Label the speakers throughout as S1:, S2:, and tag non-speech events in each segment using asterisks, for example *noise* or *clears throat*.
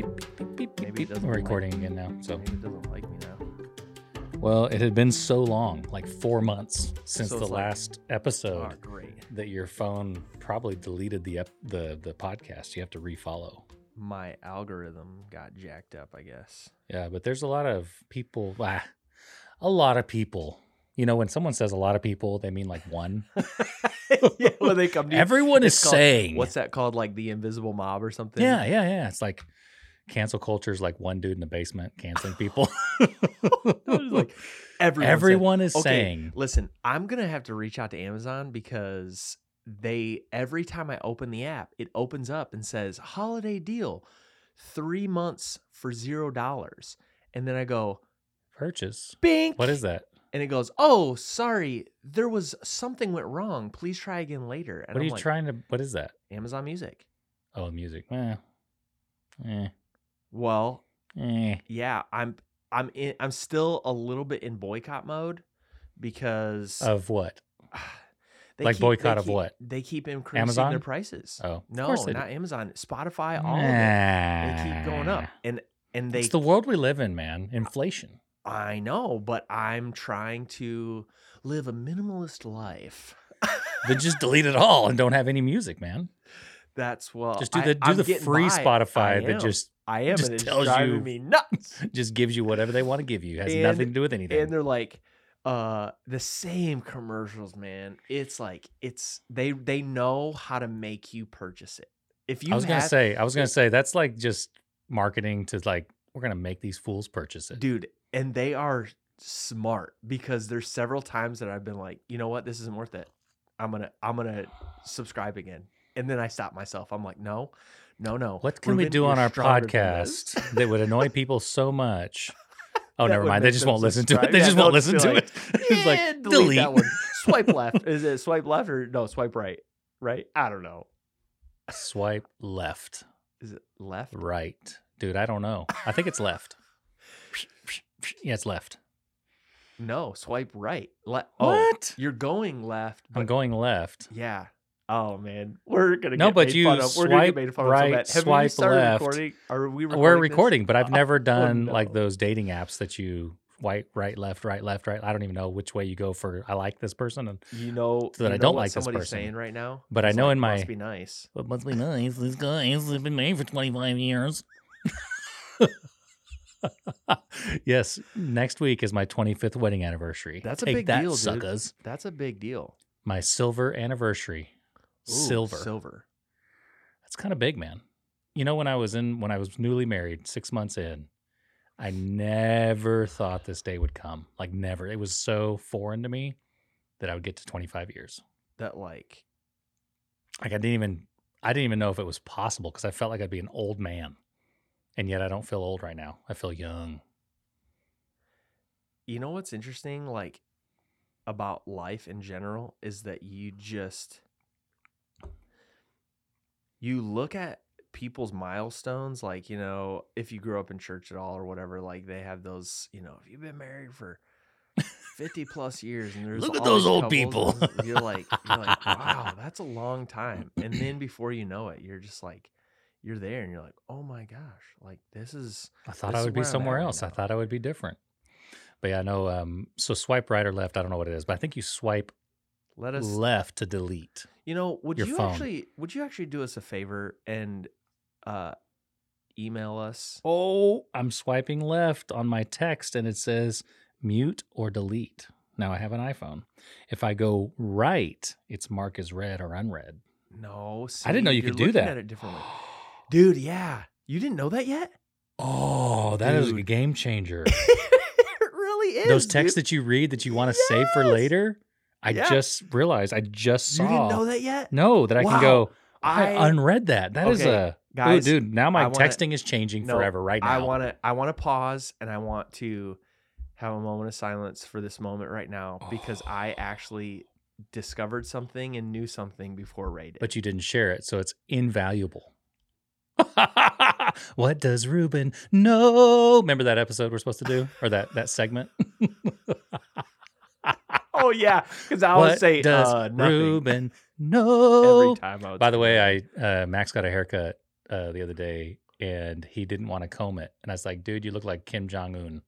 S1: We're
S2: like-
S1: recording again now. So,
S2: Maybe it doesn't like me now.
S1: well, it had been so long, like four months since
S2: So
S1: the
S2: like-
S1: last episode,
S2: Oh, great.
S1: that your phone probably deleted the ep- the the podcast. You have to refollow.
S2: My algorithm got jacked up, I guess.
S1: Yeah, but there's a lot of people. Ah, a lot of people. You know, when someone says a lot of people, they mean like one. *laughs*
S2: yeah, when they come to you,
S1: Everyone is
S2: called-
S1: saying.
S2: What's that called? Like the invisible mob or something?
S1: Yeah, yeah, yeah. It's like cancel culture is like one dude in the basement canceling people. *laughs* *laughs*
S2: Like everyone. said-
S1: is
S2: Okay,
S1: saying.
S2: Listen, I'm gonna have to reach out to Amazon because they every time I open the app, it opens up and says holiday deal, three months for zero dollars, and then I go
S1: Purchase.
S2: bink.
S1: What is that?
S2: And it goes, oh, sorry, there was something went wrong. Please try again later. And
S1: What are
S2: I'm
S1: you
S2: like,
S1: trying to? What is that?
S2: Amazon Music.
S1: Oh, music. Eh. Eh.
S2: Well,
S1: Eh.
S2: yeah, I'm I'm in I'm still a little bit in boycott mode because
S1: Of what? *sighs* *sighs*
S2: they
S1: like
S2: keep-
S1: boycott of
S2: keep-
S1: what?
S2: They keep increasing
S1: Amazon?
S2: their prices.
S1: Oh,
S2: no, not
S1: do.
S2: Amazon, Spotify, all of it. They keep going up, and and they.
S1: It's the world we live in, man. Inflation.
S2: I know, but I'm trying to live a minimalist life. *laughs*
S1: Then just delete it all and don't have any music, man.
S2: That's well.
S1: Just do
S2: I-
S1: the do
S2: I'm
S1: the free
S2: by.
S1: Spotify that just
S2: I am,
S1: just
S2: and it's
S1: tells
S2: driving
S1: you-
S2: me nuts. *laughs*
S1: just gives you whatever they want to give you. It has
S2: And-
S1: nothing to do with anything.
S2: and they're like uh the same commercials man. It's like it's they they know how to make you purchase it. If you
S1: I was gonna say, I was gonna say that's like just marketing to like we're gonna make these fools purchase it.
S2: dude and they are smart because there's several times that i've been like you know what? This isn't worth it. I'm gonna i'm gonna subscribe again. And then i stop myself. I'm like no no no.
S1: What can we do on our
S2: stronger than this."
S1: podcast that would annoy people so much? *laughs* Oh,
S2: That
S1: never mind. They just won't listen to it. They
S2: Yeah,
S1: just won't listen to it. *laughs* It's
S2: "Yeah,
S1: like
S2: delete
S1: delete.
S2: that one swipe left is it swipe left or no swipe right right i don't know
S1: Swipe left,
S2: is it left
S1: right, dude. I don't know. I think it's left. *laughs* Yeah, it's left.
S2: No, swipe right. Le- oh,
S1: What?
S2: you're going left.
S1: I'm going left.
S2: Yeah. Oh man, we're gonna
S1: No,
S2: get
S1: but you
S2: fun of. We're gonna get
S1: swipe
S2: made fun so
S1: right,
S2: we
S1: swipe left.
S2: recording? Are we recording?
S1: We're
S2: this?
S1: recording, but I've *laughs* never
S2: Oh,
S1: done like those dating apps that you white, right, left, right, left, right. I don't even know which way you go for. I like this person, and
S2: You know
S1: So that
S2: you
S1: I don't like this person.
S2: saying right now.
S1: But I know
S2: like,
S1: in my-
S2: must be nice.
S1: it must be nice. This guy has been married for 25 years. *laughs* yes, next week is my 25th wedding anniversary.
S2: That's a
S1: Take
S2: big
S1: that,
S2: deal, dude. That's a big deal.
S1: My silver anniversary.
S2: Ooh,
S1: silver.
S2: silver.
S1: That's kind of big, man. You know, when I was in, when I was newly married, six months in, I never thought this day would come. Like, never. It was so foreign to me that I would get to 25 years.
S2: That like
S1: Like, I didn't even, I didn't even know if it was possible because I felt like I'd be an old man. And yet I don't feel old right now. I feel young.
S2: you know what's interesting like about life in general is that you just you look at people's milestones like you know if you grew up in church at all or whatever like they have those you know if you've been married for 50 plus years and there's
S1: Look at those old people.
S2: you're like you're like *laughs* wow that's a long time and then before you know it you're just like you're there and you're like oh my gosh like this is
S1: I thought I would be somewhere
S2: right
S1: else. I thought I would be different. But yeah, no. Um, so swipe right or left. I don't know what it is, but I think you swipe
S2: let us
S1: left to delete.
S2: You know, would
S1: your
S2: you
S1: phone.
S2: actually would you actually do us a favor and uh email us?
S1: Oh, I'm swiping left on my text and it says mute or delete. Now I have an iPhone. If I go right, it's marked as read or unread.
S2: No,
S1: I didn't know you could do that.
S2: At it differently. *gasps* Dude, yeah. You didn't know that yet?
S1: Oh, that that is a game changer. *laughs*
S2: it really is.
S1: Those texts
S2: dude.
S1: that you read that you want to save for later, I
S2: Yeah.
S1: just realized, I just saw.
S2: You didn't know that yet?
S1: No, that I
S2: Wow.
S1: can go, I,
S2: I
S1: unread that. That is
S2: Okay,
S1: a,
S2: guys,
S1: oh, dude, now my
S2: wanna-
S1: texting is changing
S2: No,
S1: forever right now.
S2: I want to I want to pause and I want to have a moment of silence for this moment right now because I oh. actually discovered something and knew something before Ray did.
S1: but you didn't share it, so it's invaluable. *laughs* what does Reuben know? Remember that episode we're supposed to do, or that that segment? *laughs*
S2: Oh yeah, because I would say
S1: does
S2: uh, nothing
S1: Reuben know?
S2: every time. I
S1: By the way. I uh, Max got a haircut uh, the other day, and he didn't want to comb it, and I was like, "Dude, you look like Kim Jong Un."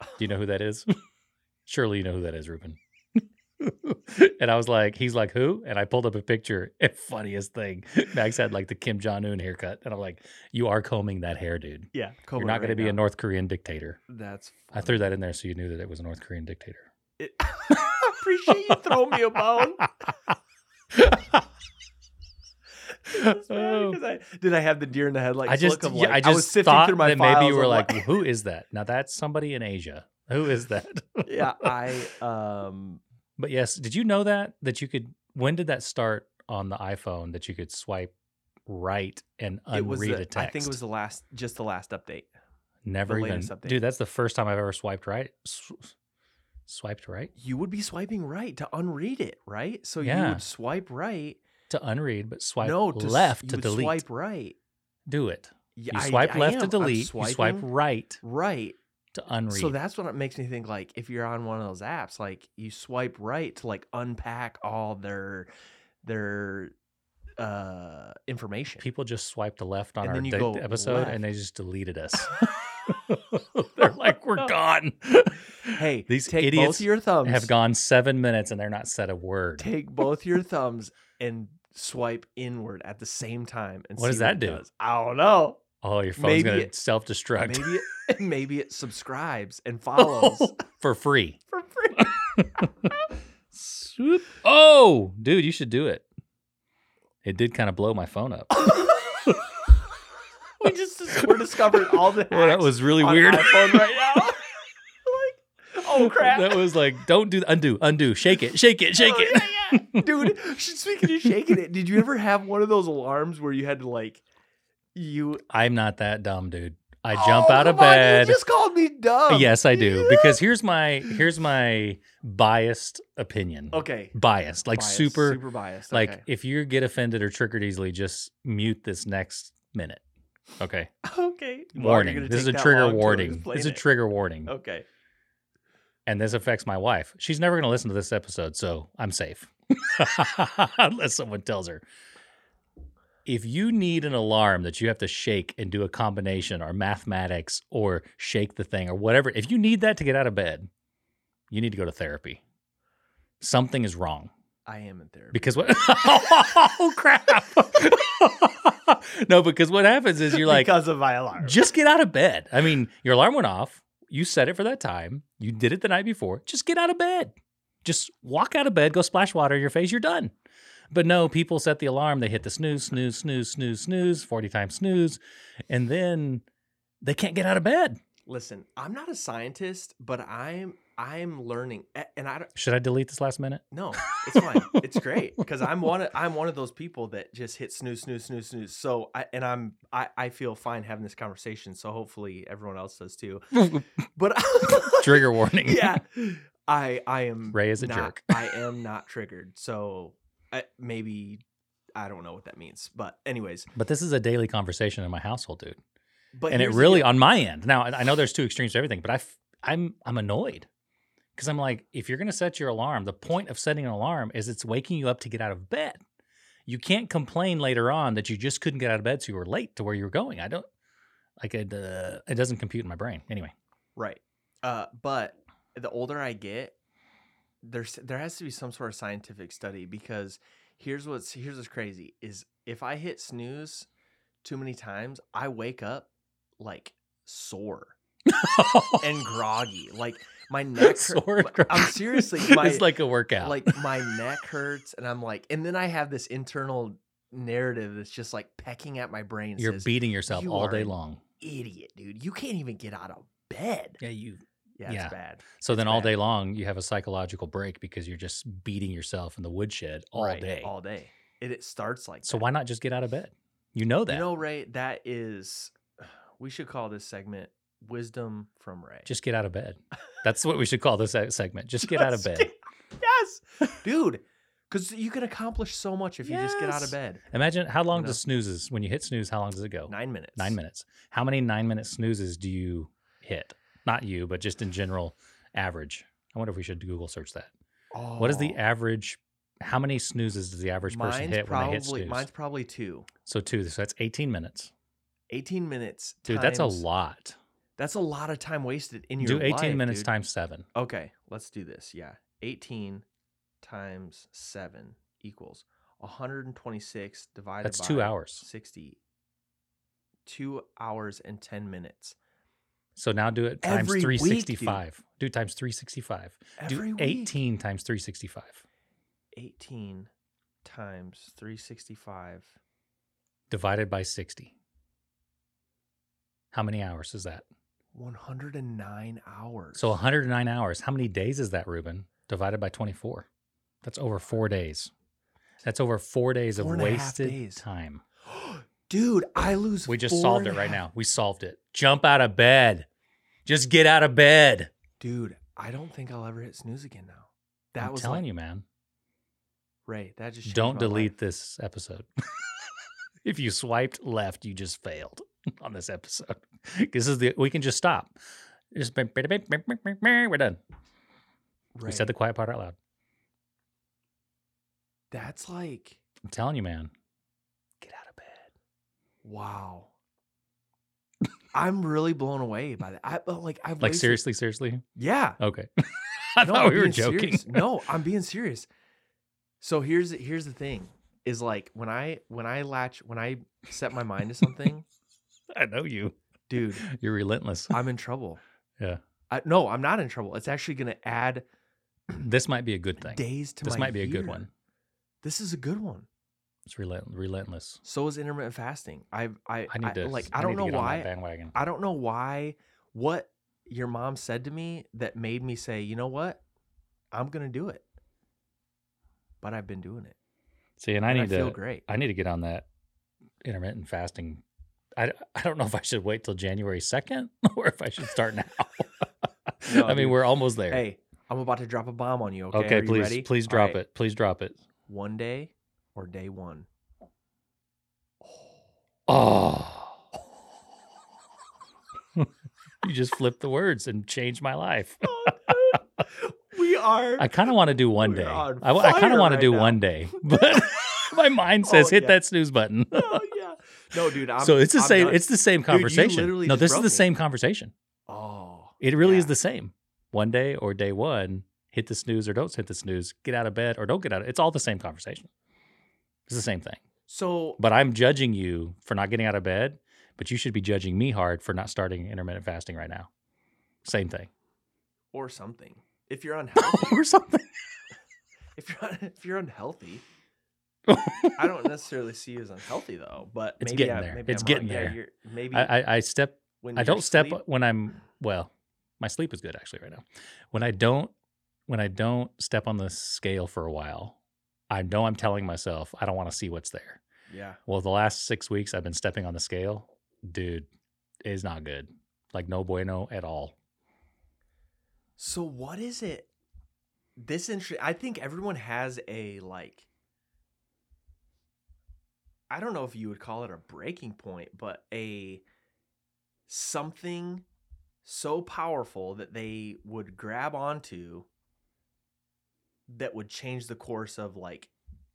S1: Do you know who that is? *laughs* Surely you know who that is, Reuben. *laughs* and I was like, "He's like who?" And I pulled up a picture. And *laughs* funniest thing, Max had like the Kim Jong Un haircut, and I'm like, "You are combing that hair, dude.
S2: yeah,
S1: You're not going to be a North Korean dictator."
S2: That's.
S1: I threw that in there so you knew that it was a North Korean dictator.
S2: It, appreciate you throwing me a bone. *laughs*
S1: Oh.
S2: I, did I have the deer in the headlights
S1: I just,
S2: look of
S1: yeah,
S2: like,
S1: I just
S2: was sifting
S1: thought
S2: through my
S1: that maybe you were
S2: of,
S1: like, "Who is that?" Now that's somebody in Asia. Who is that? *laughs*
S2: yeah, I *laughs* um
S1: But yes, did you know that that you could? When did that start on the iPhone that you could swipe right and unread a text?
S2: I think it was the last just the last update.
S1: never
S2: the
S1: even,
S2: update.
S1: dude. That's the first time I've ever swiped right. Sw- swiped right
S2: You would be swiping right to unread it, right? So you would swipe right.
S1: to unread, but swipe
S2: no, to,
S1: left
S2: you
S1: to delete.
S2: Swipe right.
S1: Do it. You
S2: I-
S1: swipe
S2: I
S1: left to
S2: am. I'm
S1: delete. You swipe right
S2: right.
S1: to unread.
S2: So that's what makes me think like if you're on one of those apps, like you swipe right to like unpack all their their uh information.
S1: People just swiped to left on
S2: And
S1: our
S2: then you
S1: da-
S2: go
S1: episode, and they just deleted us. *laughs* *laughs* They're like, "We're *laughs* gone."
S2: Hey, *laughs*
S1: These
S2: take both
S1: idiots
S2: your thumbs.
S1: have gone seven minutes and they're not said a word.
S2: Take both your thumbs and swipe inward at the same time. And
S1: What does that
S2: it
S1: do?
S2: does. I don't know.
S1: Oh, your phone's
S2: Maybe
S1: gonna self destruct
S2: Maybe it, maybe it subscribes and follows
S1: for free.
S2: for free.
S1: Swoop. Oh, dude, you should do it. It did kind of blow my phone up. *laughs*
S2: we just we're discovering all the *laughs*
S1: Well, that was really weird.
S2: right *laughs* now. oh crap!
S1: That was like, don't do undo, undo, shake it, shake it, shake
S2: Oh,
S1: it.
S2: yeah, yeah. dude. Speaking of shaking it, did you ever have one of those alarms where you had to like you
S1: I'm not that dumb, dude. I oh, jump
S2: Oh,
S1: out of
S2: come on, you
S1: bed.
S2: just called me dumb.
S1: yes, I do. Because here's my here's my biased opinion.
S2: okay,
S1: Biased, like
S2: Biased,
S1: super,
S2: super biased.
S1: like
S2: okay.
S1: if you get offended or triggered easily, just mute this next minute. Okay. *laughs*
S2: okay.
S1: Warning. This is a trigger warning. This is a trigger warning.
S2: Okay.
S1: And this affects my wife. She's never going to listen to this episode, so I'm safe. *laughs* Unless someone tells her. If you need an alarm that you have to shake and do a combination or mathematics or shake the thing or whatever, if you need that to get out of bed, you need to go to therapy. Something is wrong.
S2: I am in therapy.
S1: Because what? *laughs* oh, crap. *laughs* no, because what happens is you're like,
S2: because of my alarm.
S1: just get out of bed. I mean, your alarm went off. You set it for that time. You did it the night before. Just get out of bed. Just walk out of bed, go splash water in your face, you're done. But no, people set the alarm, they hit the snooze, snooze, snooze, snooze, snooze, 40 times snooze, and then they can't get out of bed.
S2: Listen, I'm not a scientist, but I'm I'm learning, and I don't.
S1: Should I delete this last minute?
S2: No, *laughs* it's fine. it's great because I'm one. Of, I'm one of those people that just hit snooze, snooze, snooze, snooze. So I and I'm I, I feel fine having this conversation. So hopefully everyone else does too. *laughs* But *laughs*
S1: Trigger warning.
S2: yeah, I I am.
S1: Ray is a
S2: not,
S1: jerk.
S2: I am not triggered. So I, maybe I don't know what that means. But anyways,
S1: But this is a daily conversation in my household, dude.
S2: but
S1: and it really on my end. Now I I know there's two extremes to everything, but I f- I'm I'm annoyed because I'm like, if you're gonna set your alarm, the point of setting an alarm is it's waking you up to get out of bed. You can't complain later on that you just couldn't get out of bed, so you were late to where you were going. I don't like it. Uh, it doesn't compute in my brain anyway.
S2: Right. Uh, but the older I get, there's there has to be some sort of scientific study because here's what's here's what's crazy is if I hit snooze too many times, I wake up like sore *laughs* and groggy. Like my neck hurt-
S1: Sore and
S2: my- I'm seriously *laughs* my
S1: it's like a workout.
S2: like my neck hurts and I'm like and then I have this internal narrative that's just like pecking at my brain
S1: you're
S2: says,
S1: beating yourself
S2: "You
S1: all day long.
S2: idiot, dude. You can't even get out of bed.
S1: Yeah, you.
S2: Yeah,
S1: Yeah.
S2: it's bad.
S1: So then
S2: It's
S1: all
S2: bad.
S1: day long you have a psychological break because you're just beating yourself in the woodshed all
S2: Right,
S1: day.
S2: All day. It, it starts like
S1: so
S2: that.
S1: why not just get out of bed? You know that.
S2: You know, Ray, that is *sighs* we should call this segment Wisdom from Ray.
S1: Just get out of bed. That's what we should call this segment. Just get out of bed. *laughs*
S2: yes. Dude. Because you can accomplish so much if you just get out
S1: Yes.
S2: of bed.
S1: Imagine how long
S2: know?
S1: does snoozes when you hit snooze? How long does it go?
S2: Nine minutes.
S1: Nine minutes. How many nine minute snoozes do you hit? Not you, but just in general average. I wonder if we should Google search that.
S2: Oh,
S1: What is the oh. average? How many snoozes does the average person
S2: mine's
S1: hit when they hit
S2: probably
S1: snooze?
S2: mine's probably two.
S1: so two. So that's 18 minutes.
S2: 18 minutes.
S1: Dude, that's a
S2: times-
S1: lot.
S2: That's a lot of time wasted in your life.
S1: Do 18
S2: life,
S1: minutes
S2: dude.
S1: times seven.
S2: Okay, let's do this. Yeah. 18 times 7 equals 126 divided
S1: That's
S2: by
S1: two hours.
S2: 60. 2 hours and 10 minutes.
S1: So now do it times
S2: Every week, dude.
S1: 365. Do times 365.
S2: Every
S1: do
S2: week.
S1: 18 times 365
S2: 18 times 365.
S1: divided by 60. How many hours is that?
S2: 109 hours.
S1: So 109 hours. How many days is that, Reuben? Divided by 24. That's over four days. That's over four days
S2: Four
S1: of
S2: and a half
S1: wasted
S2: days.
S1: time. *gasps*
S2: Dude, I lose
S1: We just solved it right
S2: half-
S1: now. We solved it. Jump out of bed. Just get out of bed.
S2: Dude, I don't think I'll ever hit snooze again now. That
S1: I'm
S2: was
S1: telling
S2: like,
S1: you, man.
S2: Ray, that just
S1: Don't delete
S2: life.
S1: this episode. *laughs* if you swiped left, you just failed *laughs* on this episode. *laughs* This is the we can just stop. Just we're done. We said the quiet part out loud.
S2: that's like
S1: I'm telling you, man. Get out of bed.
S2: wow. I'm really blown away by that. I but, like I've
S1: Like
S2: wasted-
S1: seriously, seriously.
S2: Yeah.
S1: Okay. *laughs* I
S2: No,
S1: thought
S2: I'm
S1: we were joking.
S2: serious. No, I'm being serious. So here's here's the thing: is like when I when I latch when I set my mind to something, *laughs*
S1: I know you.
S2: dude, *laughs*
S1: You're relentless.
S2: I'm in trouble. *laughs*
S1: Yeah.
S2: I, no, I'm not in trouble. It's actually going to add *clears throat*
S1: This might be a good thing.
S2: days to
S1: This
S2: my
S1: might be a good one.
S2: This is a good one.
S1: It's relent- relentless.
S2: So is intermittent fasting. I I
S1: I need to
S2: like.
S1: I
S2: I don't know
S1: get on that
S2: why.
S1: bandwagon.
S2: I don't know why. What your mom said to me that made me say, you know what, I'm gonna do it. But I've been doing it.
S1: See, and I
S2: and
S1: need
S2: I feel
S1: to
S2: great.
S1: I need to get on that intermittent fasting. I, I don't know if I should wait till January 2nd *laughs* or if I should start now. *laughs*
S2: No,
S1: I mean,
S2: dude.
S1: we're almost there.
S2: Hey, I'm about to drop a bomb on you. Okay,
S1: okay,
S2: Are you
S1: please,
S2: ready?
S1: please drop
S2: right.
S1: it. Please drop it.
S2: One day or day one.
S1: Oh. *laughs* you just flipped the words and changed my life.
S2: Oh, we are.
S1: I kind of want to do one day.
S2: on
S1: I, kind of want to do
S2: now.
S1: one day, but my mind says
S2: Oh,
S1: hit
S2: yeah.
S1: that snooze button.
S2: oh yeah. No, dude. I'm,
S1: so it's the
S2: I'm
S1: same.
S2: done.
S1: It's the same conversation.
S2: literally
S1: no, this is the
S2: me.
S1: same conversation.
S2: Oh.
S1: It really is the same. One day or day one, hit the snooze or don't hit the snooze. Get out of bed or don't get out of. It's all the same conversation. It's the same thing.
S2: So
S1: But I'm judging you for not getting out of bed. But you should be judging me hard for not starting intermittent fasting right now. Same thing.
S2: or something. If you're *laughs* unhealthy,
S1: or something. *laughs*
S2: if you're if you're unhealthy, *laughs* I don't necessarily see you as unhealthy though. But
S1: It's getting
S2: I,
S1: there.
S2: Maybe
S1: It's
S2: I'm
S1: getting
S2: wrong. Yeah,
S1: there.
S2: you're, maybe
S1: I, I, I step
S2: when
S1: I don't step
S2: sleep?
S1: when I'm well. My sleep is good actually right now. When I don't when I don't step on the scale for a while, I know I'm telling myself I don't want to see what's there.
S2: Yeah.
S1: Well, the last six weeks I've been stepping on the scale, dude, Is not good. Like no bueno at all.
S2: So what is it? This interest. I think everyone has a like. I don't know if you would call it a breaking point, but a something so powerful that they would grab onto that would change the course of like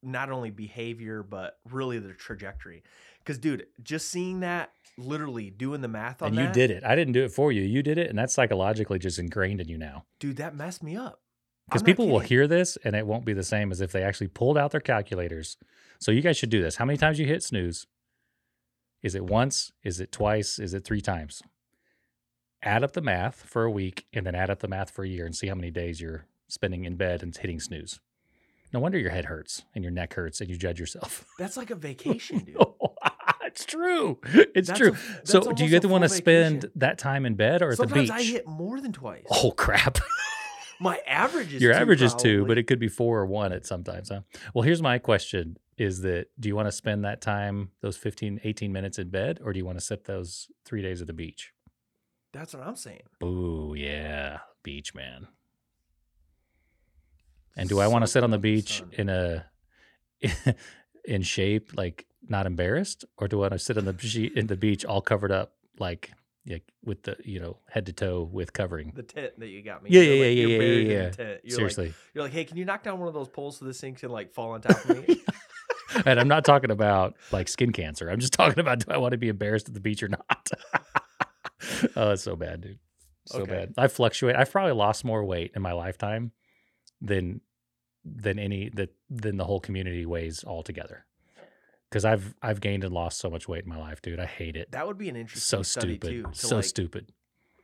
S2: not only behavior but really the trajectory. Because dude, just seeing that, literally doing the math on
S1: and
S2: that,
S1: you did it. I didn't do it for you. You did it, and that's psychologically just ingrained in you now.
S2: dude, that messed me up.
S1: Because people will hear this and it won't be the same as if they actually pulled out their calculators. So you guys should do this. How many times you hit snooze? Is it once? Is it twice? Is it three times? Add up the math for a week and then add up the math for a year and see how many days you're spending in bed and hitting snooze. No wonder your head hurts and your neck hurts and you judge yourself. *laughs*
S2: That's like a vacation, dude. *laughs*
S1: it's true. It's
S2: That's
S1: true.
S2: a-
S1: so do you get to want to spend that time in bed or at the beach?
S2: I hit more than twice.
S1: oh crap. *laughs*
S2: My average is
S1: Your
S2: two,
S1: average is two, but it could be four or one at sometimes, huh? Well, here's my question is that do you want to spend that time, those 15, 18 minutes in bed, or do you want to sit those three days at the beach?
S2: that's what I'm saying.
S1: Ooh, yeah. Beach, man. And do I want to sit on the beach
S2: sun.
S1: in a *laughs* in shape, like not embarrassed, or do I want to sit on the in the beach all covered up, like like with the you know head to toe with covering?
S2: the tent that you got me.
S1: Yeah,
S2: You're
S1: yeah,
S2: like-
S1: yeah,
S2: you're
S1: yeah, yeah, yeah,
S2: tent. You're
S1: Seriously,
S2: like, you're like, hey, can you knock down one of those poles so this thing can like fall on top of me? *laughs*
S1: and I'm not talking about like skin cancer. I'm just talking about do I want to be embarrassed at the beach or not? *laughs* oh, it's so bad, dude. So
S2: Okay.
S1: bad. I fluctuate. I've probably lost more weight in my lifetime than than any that than the whole community weighs altogether. Because I've I've gained and lost so much weight in my life, dude. I hate it.
S2: that would be an interesting
S1: So
S2: study
S1: stupid.
S2: too. To
S1: So
S2: like
S1: stupid.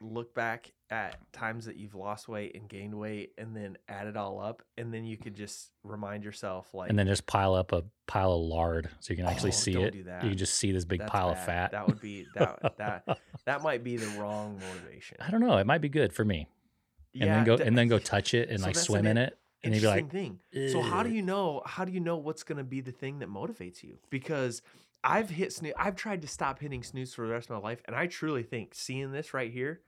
S2: look back at times that you've lost weight and gained weight, and then add it all up, and then you could just remind yourself like,
S1: And then just pile up a pile of lard so you can actually
S2: Oh,
S1: see it. You can just see this big
S2: "That's
S1: pile of fat.
S2: That would be that that *laughs* that might be the wrong motivation.
S1: I don't know. It might be good for me. And
S2: Yeah,
S1: then go and then go *laughs* touch it and
S2: so
S1: like swim in it. And you'd be like,
S2: thing. So how do you know? How do you know what's going to be the thing that motivates you? Because I've hit snooze. I've tried to stop hitting snooze for the rest of my life, and I truly think seeing this right here,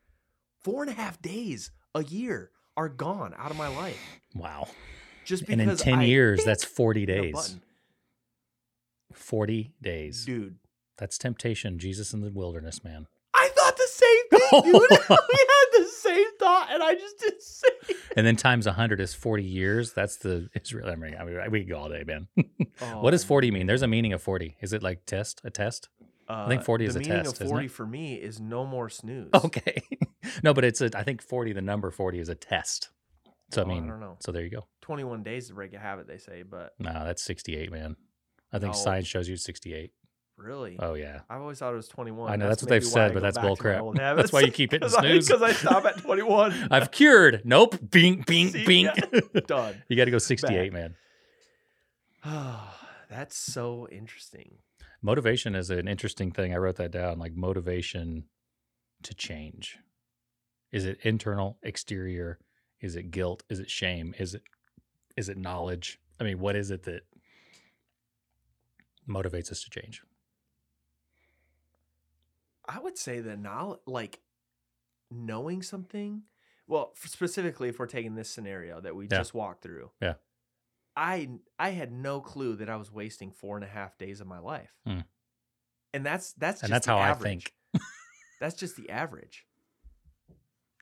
S2: four and a half days, a year are gone out of my life
S1: Wow.
S2: just
S1: And
S2: because.
S1: in 10
S2: I
S1: years, that's 40 days. 40 days.
S2: dude.
S1: That's temptation. Jesus in the wilderness, man.
S2: I thought the same thing, dude. *laughs* *laughs* the same thought, and I just didn't say. it.
S1: And then times 100 is 40 years. That's the Israel. I mean, I mean, we could go all day, man. *laughs* what does
S2: Oh,
S1: 40 mean? There's a meaning of 40. Is it like test? A test? I think
S2: uh,
S1: 40 is a test,
S2: of
S1: isn't
S2: 40 for me is no more snooze.
S1: Okay. *laughs* no, but it's a, I think 40, the number 40 is a test. So,
S2: Oh,
S1: I
S2: I
S1: mean,
S2: don't know.
S1: so there you go.
S2: 21 days to break a habit, they say, but
S1: No, that's 68, man. I think
S2: No.
S1: science shows you 68.
S2: Really,
S1: Oh, yeah.
S2: I've always thought it was 21.
S1: I know, that's what they've said, but that's bull crap. *laughs* That's why you keep *laughs* it snooze.
S2: Because I stop at 21. *laughs*
S1: I've cured. Nope. Bing, bing,
S2: See,
S1: bing.
S2: yeah. Done.
S1: you got to go 68, man. *sighs*
S2: that's so interesting.
S1: Motivation is an interesting thing. I wrote that down like motivation to change. Is it internal, exterior? Is it guilt? Is it shame? Is it is it knowledge? I mean, what is it that motivates us to change?
S2: I would say that now, like knowing something. Well, specifically, if we're taking this scenario that we
S1: Yeah.
S2: just walked through,
S1: Yeah.
S2: I I had no clue that I was wasting four and a half days of my life,
S1: Hmm.
S2: and that's that's
S1: And
S2: just
S1: that's
S2: the
S1: how I think. *laughs*
S2: that's just the average.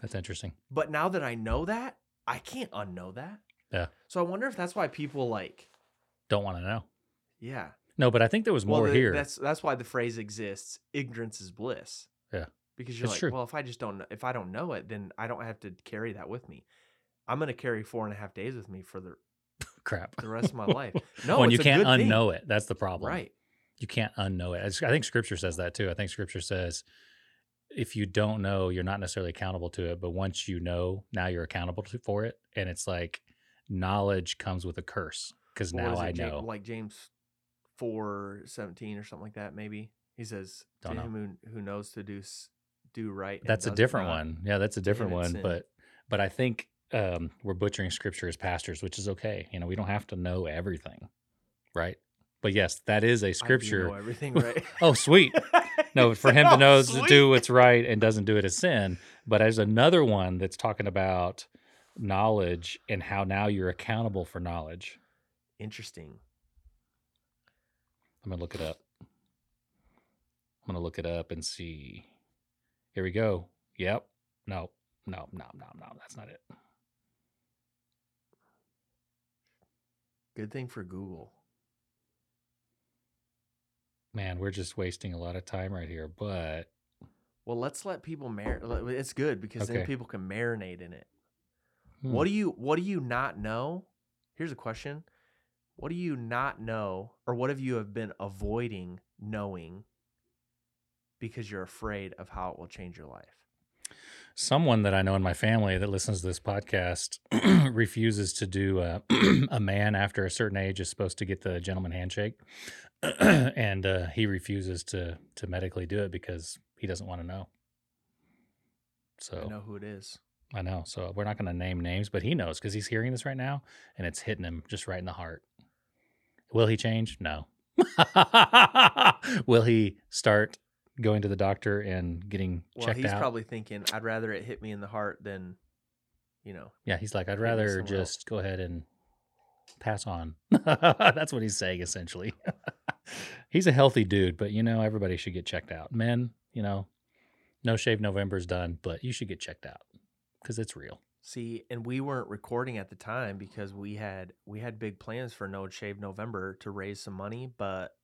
S1: That's interesting.
S2: But now that I know that, I can't unknow that.
S1: Yeah.
S2: So I wonder if that's why people like,
S1: Don't want to know.
S2: yeah.
S1: No, but I think there was more
S2: well, the-
S1: here.
S2: That's that's why the phrase exists. Ignorance is bliss.
S1: Yeah.
S2: Because you're
S1: It's
S2: like,
S1: true.
S2: well, if I just don't, if I don't know it, then I don't have to carry that with me. I'm gonna carry four and a half days with me for the *laughs*
S1: Crap.
S2: the rest of my life. *laughs* No,
S1: and
S2: it's
S1: you can't
S2: good thing.
S1: unknow it. That's the problem.
S2: Right.
S1: You can't unknow it. I think scripture says that too. I think scripture says if you don't know, you're not necessarily accountable to it, but once you know, now you're accountable to, for it. And it's like knowledge comes with a curse because now
S2: it,
S1: I know.
S2: like James four seventeen or something like that. Maybe he says, "To
S1: know.
S2: him who, who knows to do do right."
S1: That's a different
S2: not."
S1: one. Yeah, that's a different one.
S2: sin.
S1: But but I think um, we're butchering scripture as pastors, which is okay. You know, we don't have to know everything, right? But yes, that is a scripture.
S2: know everything *laughs* right.
S1: Oh, sweet. *laughs* No, for him to
S2: "Oh,
S1: know to do what's right and doesn't do it as sin. But there's another one that's talking about knowledge and how now you're accountable for knowledge.
S2: Interesting.
S1: I'm gonna look it up. I'm gonna look it up and see. Here we go. Yep. No. No. No. No. No. That's not it.
S2: Good thing for Google.
S1: Man, we're just wasting a lot of time right here. But
S2: Well, let's let people marinate. It's good because then people can marinate in it.
S1: hmm,
S2: What do you What do you not know? Here's a question: What do you not know, or what have you have been avoiding knowing because you're afraid of how it will change your life?
S1: someone that I know in my family that listens to this podcast *clears throat* refuses to do a, *clears throat* a man after a certain age is supposed to get the gentleman handshake, *clears throat* and uh, he refuses to to medically do it because he doesn't want to know. So
S2: I know who it is.
S1: I know. So we're not going to name names, but he knows because he's hearing this right now, and it's hitting him just right in the heart. Will he change? No. *laughs* Will he start going to the doctor and getting
S2: Well,
S1: checked
S2: he's
S1: out?
S2: probably thinking, "I'd rather it hit me in the heart than, you know."
S1: Yeah, he's like, I'd rather
S2: else.
S1: just go ahead and pass on. *laughs* That's what he's saying essentially. *laughs* he's a healthy dude, but you know, everybody should get checked out. Men, you know, no shave November's done, but you should get checked out because it's real.
S2: See, and we weren't recording at the time because we had we had big plans for No Shave November to raise some money, but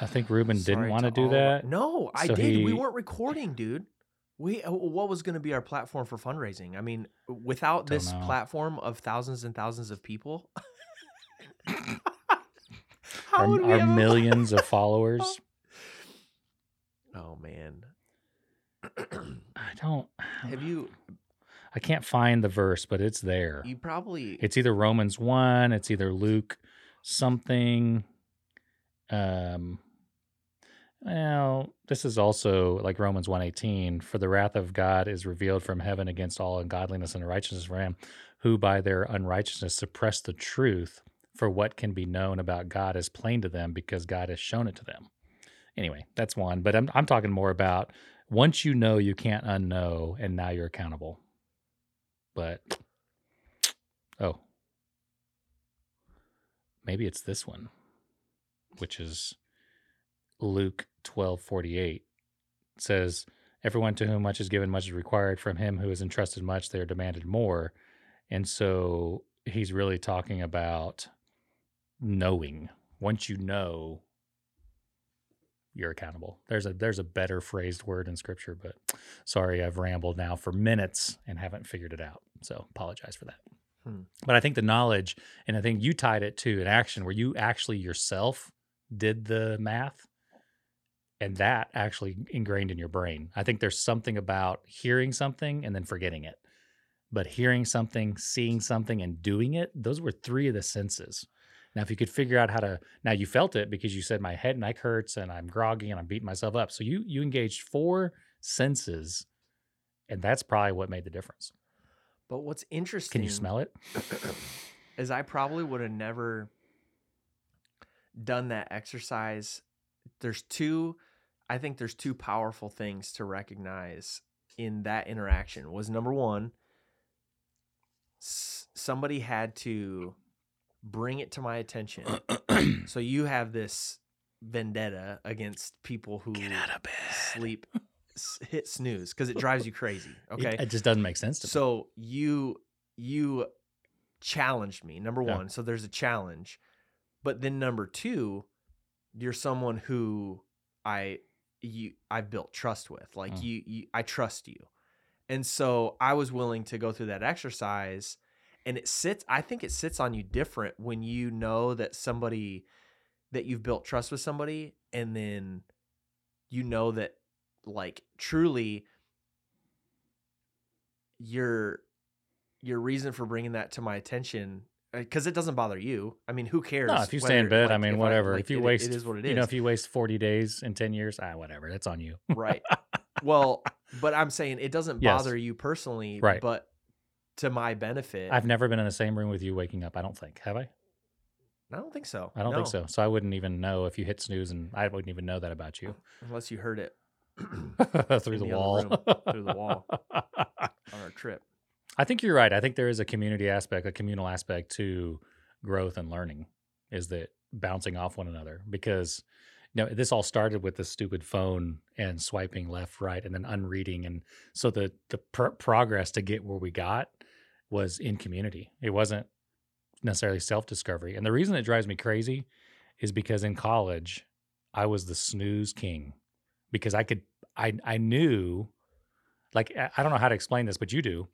S1: I think Reuben *sighs* didn't want to do
S2: all of our-
S1: that.
S2: No, I
S1: So
S2: did. We weren't recording, dude. We uh, what was going to be our platform for fundraising? I mean, without
S1: Don't
S2: this
S1: know.
S2: platform of thousands and thousands of people, *laughs* how
S1: Our,
S2: would we
S1: our millions of *laughs* followers.
S2: Oh man, *clears throat*
S1: I don't.
S2: have you?
S1: I can't find the verse, but it's there.
S2: You probably
S1: It's either Romans 1, it's either Luke something. Um well, this is also like Romans 1:18, for the wrath of God is revealed from heaven against all ungodliness and unrighteousness for him who by their unrighteousness suppress the truth for what can be known about God is plain to them because God has shown it to them. Anyway, that's one, but I'm I'm talking more about once you know you can't unknow and now you're accountable. But oh, maybe it's this one, which is Luke twelve forty eight. Says, Everyone to whom much is given, much is required. From him who is entrusted much, they are demanded more. And so he's really talking about knowing. Once you know, you're accountable. There's a there's a better phrased word in scripture, but sorry, I've rambled now for minutes and haven't figured it out. So apologize for that.
S2: Hmm.
S1: But I think the knowledge, and I think you tied it to an action where you actually yourself did the math, and that actually ingrained in your brain. I think there's something about hearing something and then forgetting it. But hearing something, seeing something, and doing it, those were three of the senses. Now, if you could figure out how to, now you felt it because you said my head and neck hurts and I'm groggy and I'm beating myself up. So you you engaged four senses, and that's probably what made the difference.
S2: But what's interesting?
S1: Can you smell it? *coughs*
S2: is I probably would have never done that exercise. There's two, I think there's two powerful things to recognize in that interaction. Was number one, somebody had to bring it to my attention. *clears throat* so you have this vendetta against people who sleep, *laughs* hit snooze because it drives you crazy. *laughs* Okay.
S1: It, it just doesn't make sense to me.
S2: So you you challenged me. Number
S1: Yeah.
S2: one, so there's a challenge, but then number two, you're someone who I you I've built trust with. Like
S1: Mm.
S2: you, you, I trust you, and so I was willing to go through that exercise. And it sits. I think it sits on you different when you know that somebody that you've built trust with somebody, and then you know that like truly your your reason for bringing that to my attention because it doesn't bother you. I mean, who cares?
S1: No, if you stay in bed, I mean,
S2: if
S1: whatever.
S2: like,
S1: if you
S2: it-
S1: waste,
S2: it is what it is.
S1: You know, if you waste forty days in ten years, ah, whatever. That's on you.
S2: right. *laughs* Well, but I'm saying it doesn't
S1: Yes.
S2: bother you personally,
S1: Right.
S2: But to my benefit,
S1: I've never been in the same room with you waking up. I don't think. Have I?
S2: I don't think so.
S1: I don't think so. So I wouldn't even know if you hit snooze, and I wouldn't even know that about you *laughs*
S2: unless you heard it *laughs*
S1: through the
S2: the
S1: wall.
S2: room, through the wall. *laughs* on our trip.
S1: I think you're right. I think there is a community aspect, a communal aspect to growth and learning, is that bouncing off one another because you know this all started with the stupid phone and swiping left, right, and then unreading, and so the the pr- progress to get where we got was in community. It wasn't necessarily self discovery, and the reason it drives me crazy is because in college I was the snooze king because I could I I knew like I I don't know how to explain this, but you do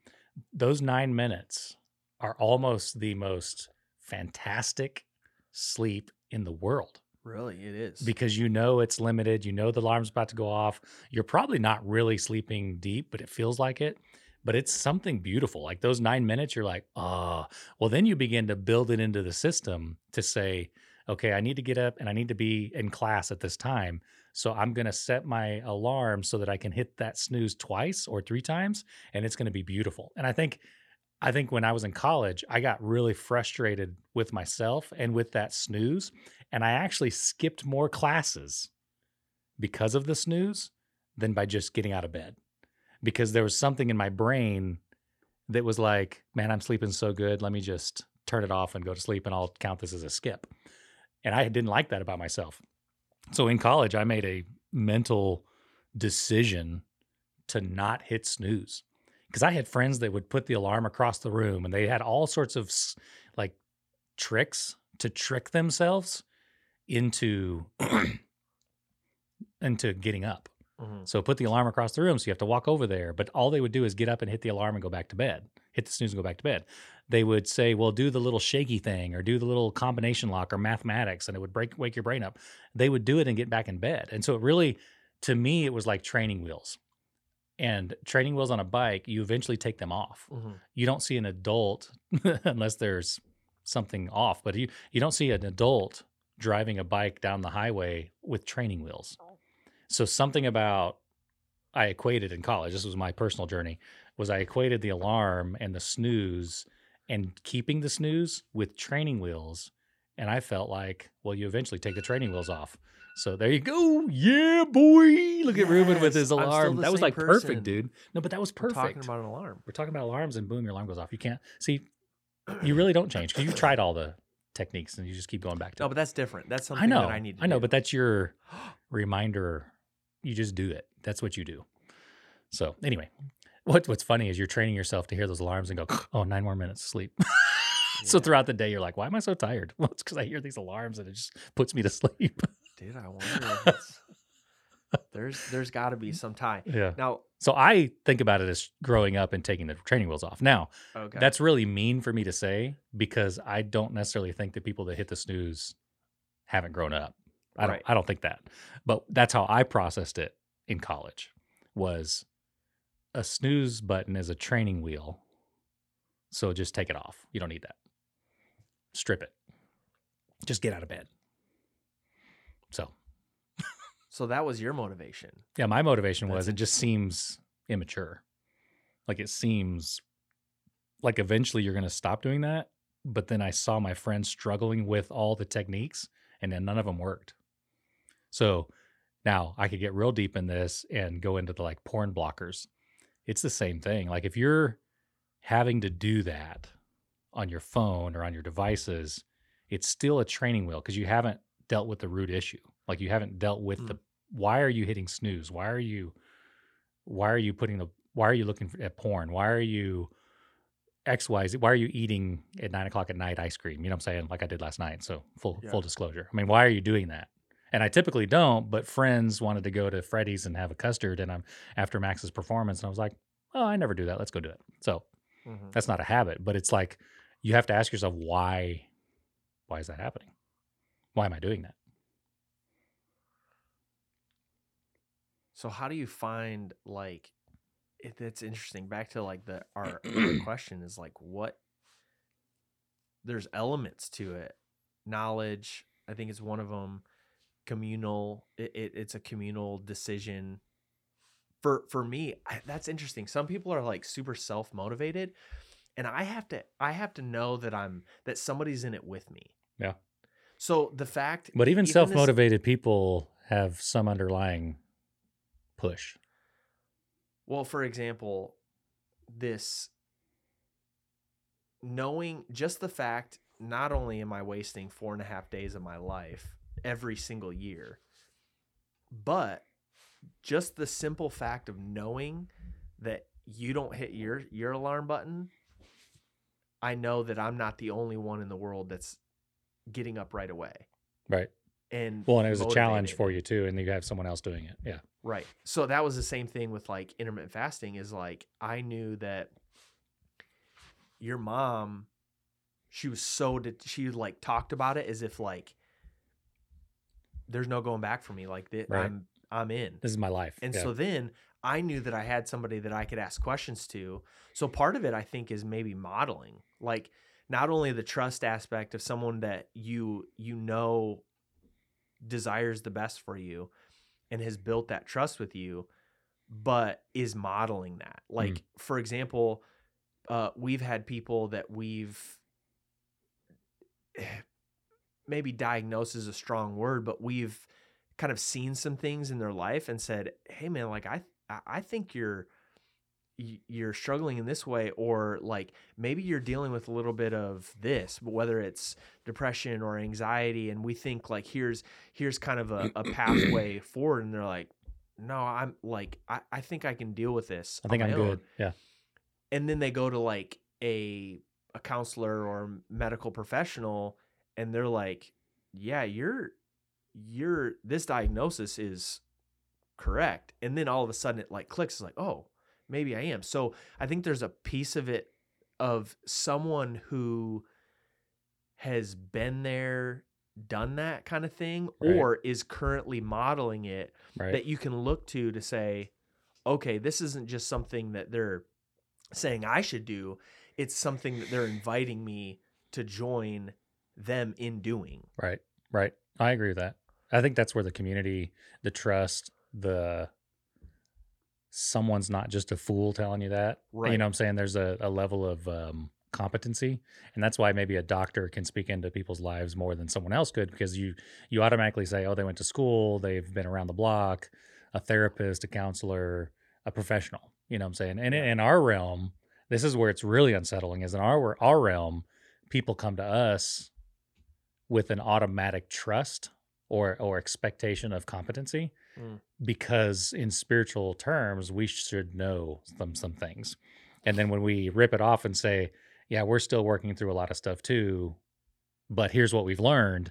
S1: those nine minutes are almost the most fantastic sleep in the world
S2: Really, it is.
S1: because you know it's limited. You know the alarm's about to go off. You're probably not really sleeping deep, but it feels like it. But it's something beautiful. Like those nine minutes, you're like, oh, well, then you begin to build it into the system to say, okay, I need to get up and I need to be in class at this time. So I'm going to set my alarm so that I can hit that snooze twice or three times and it's going to be beautiful. And I think I think when I was in college, I got really frustrated with myself and with that snooze and I actually skipped more classes because of the snooze than by just getting out of bed. Because there was something in my brain that was like, man, I'm sleeping so good. Let me just turn it off and go to sleep and I'll count this as a skip. And I didn't like that about myself. So in college, I made a mental decision to not hit snooze because I had friends that would put the alarm across the room and they had all sorts of like tricks to trick themselves into *clears throat* into getting up.
S2: Mhm.
S1: So put the alarm across the room so you have to walk over there. But all they would do is get up and hit the alarm and go back to bed. Hit the snooze and go back to bed. They would say, "Well, do the little shaky thing or do the little combination lock or mathematics," and it would break wake your brain up. They would do it and get back in bed. And so it really, to me, it was like training wheels. And training wheels on a bike, you eventually take them off.
S2: Mhm.
S1: You don't see an adult *laughs* unless there's something off, but you you don't see an adult driving a bike down the highway with training wheels. So something about I equated in college, this was my personal journey, was I equated the alarm and the snooze and keeping the snooze with training wheels. And I felt like, well, you eventually take the training wheels off. So there you go. Yeah, boy. Look at Reuben with his alarm. That was like
S2: person.
S1: perfect, dude. No, but that was perfect.
S2: We're talking about an alarm.
S1: We're talking about alarms and boom, your alarm goes off. You can't see, you really don't change because you tried all the techniques and you just keep going back to
S2: No,
S1: it.
S2: but that's different. That's something
S1: I know.
S2: that I need to
S1: I know,
S2: do.
S1: but that's your *gasps* reminder. You just do it. That's what you do. So anyway, what what's funny is you're training yourself to hear those alarms and go, *gasps* oh, nine more minutes of sleep. *laughs* so throughout the day, you're like, why am I so tired? *laughs* Well, it's because I hear these alarms and it just puts me to sleep. *laughs*
S2: Dude, I wonder there's there's got to be some tie.
S1: yeah.
S2: Now,
S1: So I think about it as growing up and taking the training wheels off. Now,
S2: okay.
S1: That's really mean for me to say because I don't necessarily think that people that hit the snooze haven't grown up. I don't
S2: Right.
S1: I don't think that. But that's how I processed it in college was a snooze button is a training wheel. So just take it off. You don't need that. Strip it. Just get out of bed. So, *laughs*
S2: so that was your motivation.
S1: yeah, my motivation was it just seems immature. Like it seems like eventually you're going to stop doing that. But then I saw my friends struggling with all the techniques and then none of them worked. So now I could get real deep in this and go into the like porn blockers. It's the same thing. Like if you're having to do that on your phone or on your devices, it's still a training wheel because you haven't dealt with the root issue. Like you haven't dealt with
S2: Mm.
S1: the why are you hitting snooze? Why are you why are you putting the why are you looking at porn? Why are you X Y Z? Why are you eating at nine o'clock at night ice cream? You know what I'm saying? Like I did last night. So full
S2: Yeah.
S1: full disclosure. I mean, why are you doing that? And I typically don't, but friends wanted to go to Freddy's and have a custard, and I'm after Max's performance, and I was like, oh, I never do that. Let's go do it. So
S2: Mhm.
S1: that's not a habit, but it's like you have to ask yourself why why is that happening? Why am I doing that?
S2: So how do you find like it, it's interesting back to like the our, our *clears throat* question is like what there's elements to it. Knowledge, I think is one of them. Communal, it, it, it's a communal decision. For for me, I, that's interesting. Some people are like super self motivated, and I have to I have to know that I'm that somebody's in it with me.
S1: Yeah.
S2: So the fact,
S1: But even
S2: this-
S1: self motivated people have some underlying push.
S2: Well, for example, this knowing just the fact not only am I wasting four and a half days of my life every single year, but just the simple fact of knowing that you don't hit your your alarm button, I know that I'm not the only one in the world that's getting up right away.
S1: Right.
S2: And
S1: Well, and it was a challenge for you too, and you have someone else doing it. Yeah.
S2: Right. So that was the same thing with like intermittent fasting is like I knew that your mom she was so did she like talked about it as if like there's no going back for me like that
S1: Right.
S2: I'm I'm in.
S1: This is my life.
S2: And
S1: yeah.
S2: so then I knew that I had somebody that I could ask questions to. So part of it I think is maybe modeling. Like not only the trust aspect of someone that you you know desires the best for you and has built that trust with you, but is modeling that. Like for example, uh, we've had people that we've maybe diagnose is a strong word, but we've kind of seen some things in their life and said, "Hey, man, like I, I- think you're, you're struggling in this way or like maybe you're dealing with a little bit of this but whether it's depression or anxiety and we think like here's here's kind of a, a pathway *clears throat* forward and they're like no i'm like I, I think i can deal with this
S1: I think I'm
S2: own."
S1: good. Yeah.
S2: and then they go to like a a counselor or medical professional and they're like yeah you're you're this diagnosis is correct and then all of a sudden it like clicks it's like oh maybe i am so i think there's a piece of it of someone who has been there done that kind of thing
S1: Right.
S2: or is currently modeling it
S1: Right.
S2: that you can look to to say, okay, this isn't just something that they're saying I should do. It's something that they're inviting me to join them in doing.
S1: Right. Right. I agree with that. I think that's where the community, the trust, the someone's not just a fool telling you that.
S2: Right.
S1: You know what I'm saying? There's a, a level of um, competency. And that's why maybe a doctor can speak into people's lives more than someone else could because you you automatically say, oh, they went to school, they've been around the block, a therapist, a counselor, a professional. You know what I'm saying? And
S2: Yeah.
S1: in our realm, this is where it's really unsettling is in our our realm, people come to us with an automatic trust or or expectation of competency
S2: Mm.
S1: because in spiritual terms we should know some some things and then when we rip it off and say yeah we're still working through a lot of stuff too but here's what we've learned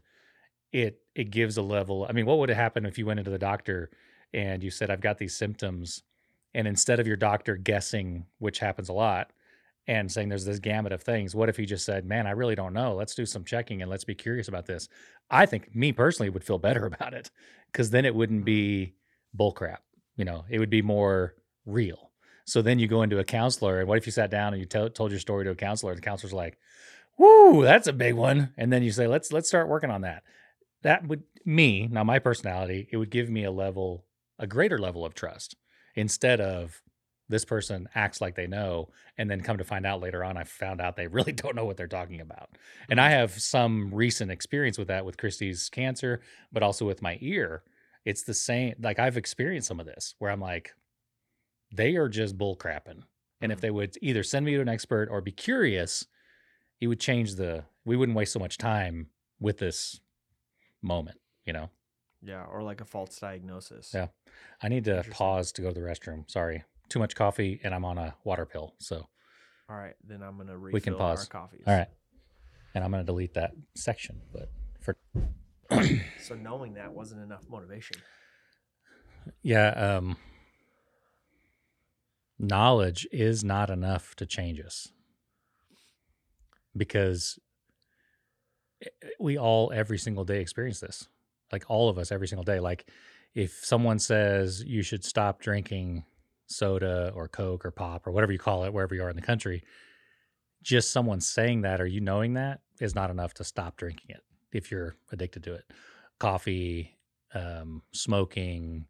S1: it it gives a level i mean what would have happened if you went into the doctor and you said i've got these symptoms and instead of your doctor guessing which happens a lot and saying there's this gamut of things. What if he just said man i really don't know. Let's do some checking and let's be curious about this. I think me personally would feel better *laughs* about it because then it wouldn't mm-hmm. be bullcrap you know? It would be more real. So then you go into a counselor and what if you sat down and you tell told your story to a counselor and the counselor's like whoo that's a big one. And then you say let's let's start working on that. That would me now my personality it would give me a level a greater level of trust instead of this person acts like they know and then come to find out later on i found out they *laughs* really don't know what they're talking about. And i have some recent experience with that with christie's cancer but also with my ear. It's the same like i've experienced some of this where i'm like they are just bull crapping. And if
S2: Mhm.
S1: they would either send me to an expert or be curious it would change the we wouldn't waste so much time with this moment you know?
S2: Yeah, or like a false diagnosis.
S1: Yeah. i need to pause to go to the restroom. Sorry too much coffee and i'm on a water pill so
S2: All right, then I'm gonna refill
S1: We can pause.
S2: our coffees.
S1: all right and i'm going to delete that section but for *clears throat*
S2: So knowing that wasn't enough motivation.
S1: yeah um knowledge is not enough to change us because we all every single day experience this like all of us every single day like if someone says you should stop drinking soda or coke or pop or whatever you call it wherever you are in the country just someone saying that or you knowing that is not enough to stop drinking it if you're addicted to it. Coffee um, smoking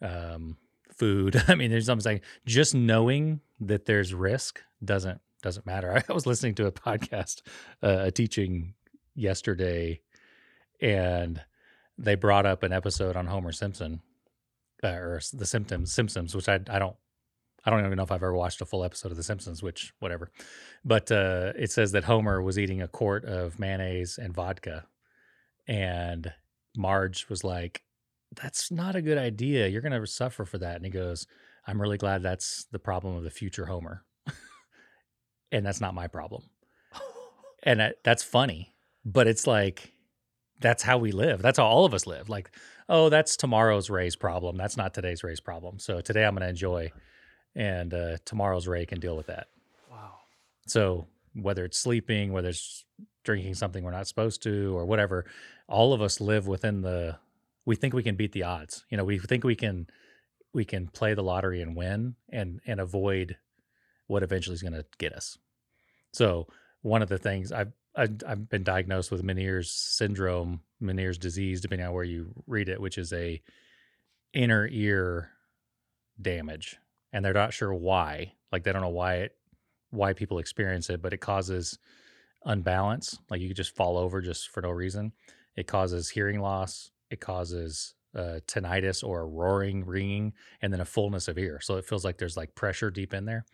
S1: um, food *laughs* i mean there's something saying just knowing that there's risk doesn't doesn't matter. *laughs* I was listening to a podcast uh, a teaching yesterday and they brought up an episode on homer simpson uh, or the symptoms simpsons which i i don't I don't even know if I've ever watched a full episode of The Simpsons, which whatever. But uh, it says that Homer was eating a quart of mayonnaise and vodka, and Marge was like, "That's not a good idea. You're going to suffer for that." And he goes, "I'm really glad that's the problem of the future Homer, *laughs* and that's not my problem." *laughs* And that, that's funny, but it's like that's how we live. That's how all of us live. Like, oh, that's tomorrow's Ray's problem. That's not today's Ray's problem. So today I'm going to enjoy, and uh, tomorrow's Ray can deal with that.
S2: wow.
S1: So whether it's sleeping, whether it's drinking something we're not supposed to, or whatever, all of us live within the. We think we can beat the odds. You know, we think we can we can play the lottery and win and and avoid what eventually is going to get us. So one of the things I've I've I've been diagnosed with Meniere's syndrome, Meniere's disease, depending on where you read it, which is a inner ear damage, and they're not sure why. Like they don't know why it why people experience it, but it causes unbalance. Like you could just fall over just for no reason. It causes hearing loss. It causes uh, tinnitus or a roaring, ringing, and then a fullness of ear. So it feels like there's like pressure deep in there.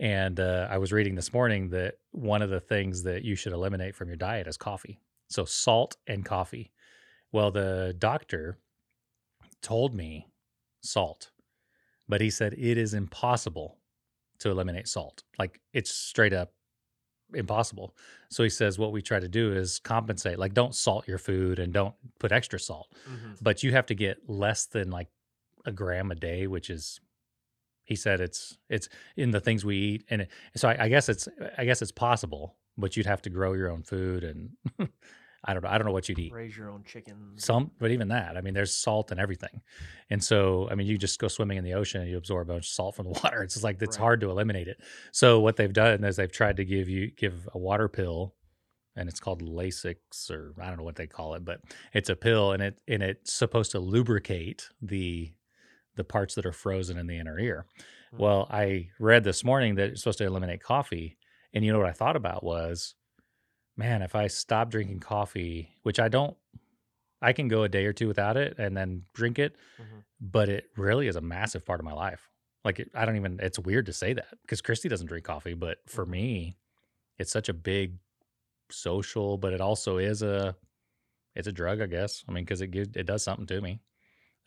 S1: And uh, I was reading this morning that one of the things that you should eliminate from your diet is coffee. So salt and coffee. Well, the doctor told me salt, but he said it is impossible to eliminate salt. Like it's straight up impossible. So he says what we try to do is compensate. Like don't salt your food and don't put extra salt,
S2: Mhm.
S1: but you have to get less than like a gram a day, which is he said it's it's in the things we eat and it, so I, I guess it's I guess it's possible, but you'd have to grow your own food and *laughs* I don't know I don't know what you'd eat.
S2: Raise your own chickens.
S1: Some, but even that, I mean, there's salt and everything, and so I mean, you just go swimming in the ocean and you absorb a bunch of salt from the *laughs* water. It's just like it's
S2: Right.
S1: hard to eliminate it. So what they've done is they've tried to give you give a water pill, and it's called Lasix or I don't know what they call it, but it's a pill, and it and it's supposed to lubricate the the parts that are frozen in the inner ear.
S2: Mm.
S1: Well, I read this morning that it's supposed to eliminate coffee, and you know what I thought about was, man, if I stop drinking coffee, which I don't, I can go a day or two without it and then drink it,
S2: Mhm.
S1: but it really is a massive part of my life. Like it, I don't even. It's weird to say that because Christy doesn't drink coffee, but for
S2: Mhm.
S1: me, it's such a big social, but it also is a, it's a drug, I guess. I mean, because it gives it does something to me.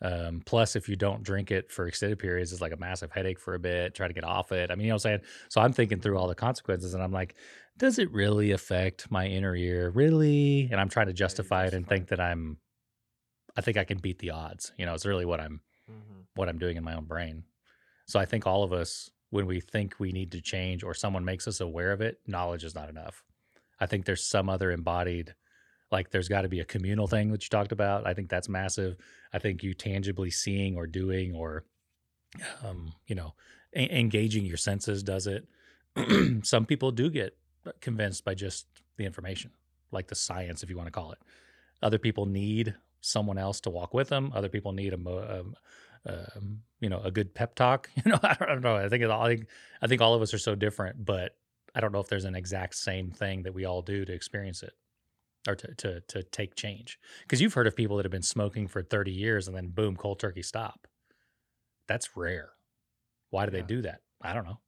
S1: Um, plus, if you don't drink it for extended periods, it's like a massive headache for a bit. Try to get off it. I mean, you know what I'm saying? So I'm thinking through all the consequences, and I'm like, does it really affect my inner ear? Really? And I'm trying to justify it and think that I'm, I think I can beat the odds. You know, it's really what I'm
S2: Mhm.
S1: what I'm doing in my own brain. So I think all of us, when we think we need to change or someone makes us aware of it, knowledge is not enough. I think there's some other embodied, like there's got to be a communal thing that you talked about. I think that's massive. I think you tangibly seeing or doing or, um, you know, a- engaging your senses does it. *clears throat* some people do get convinced by just the information, like the science, if you want to call it. Other people need someone else to walk with them. Other people need a, mo- um, um, you know, a good pep talk. *laughs* You know, I don't, know. I think it. I think, I think all of us are so different, but I don't know if there's an exact same thing that we all do to experience it or to to to take change. Because you've heard of people that have been smoking for 30 years and then boom, cold turkey stop. That's rare. Why do
S2: Yeah.
S1: they do that? I don't know.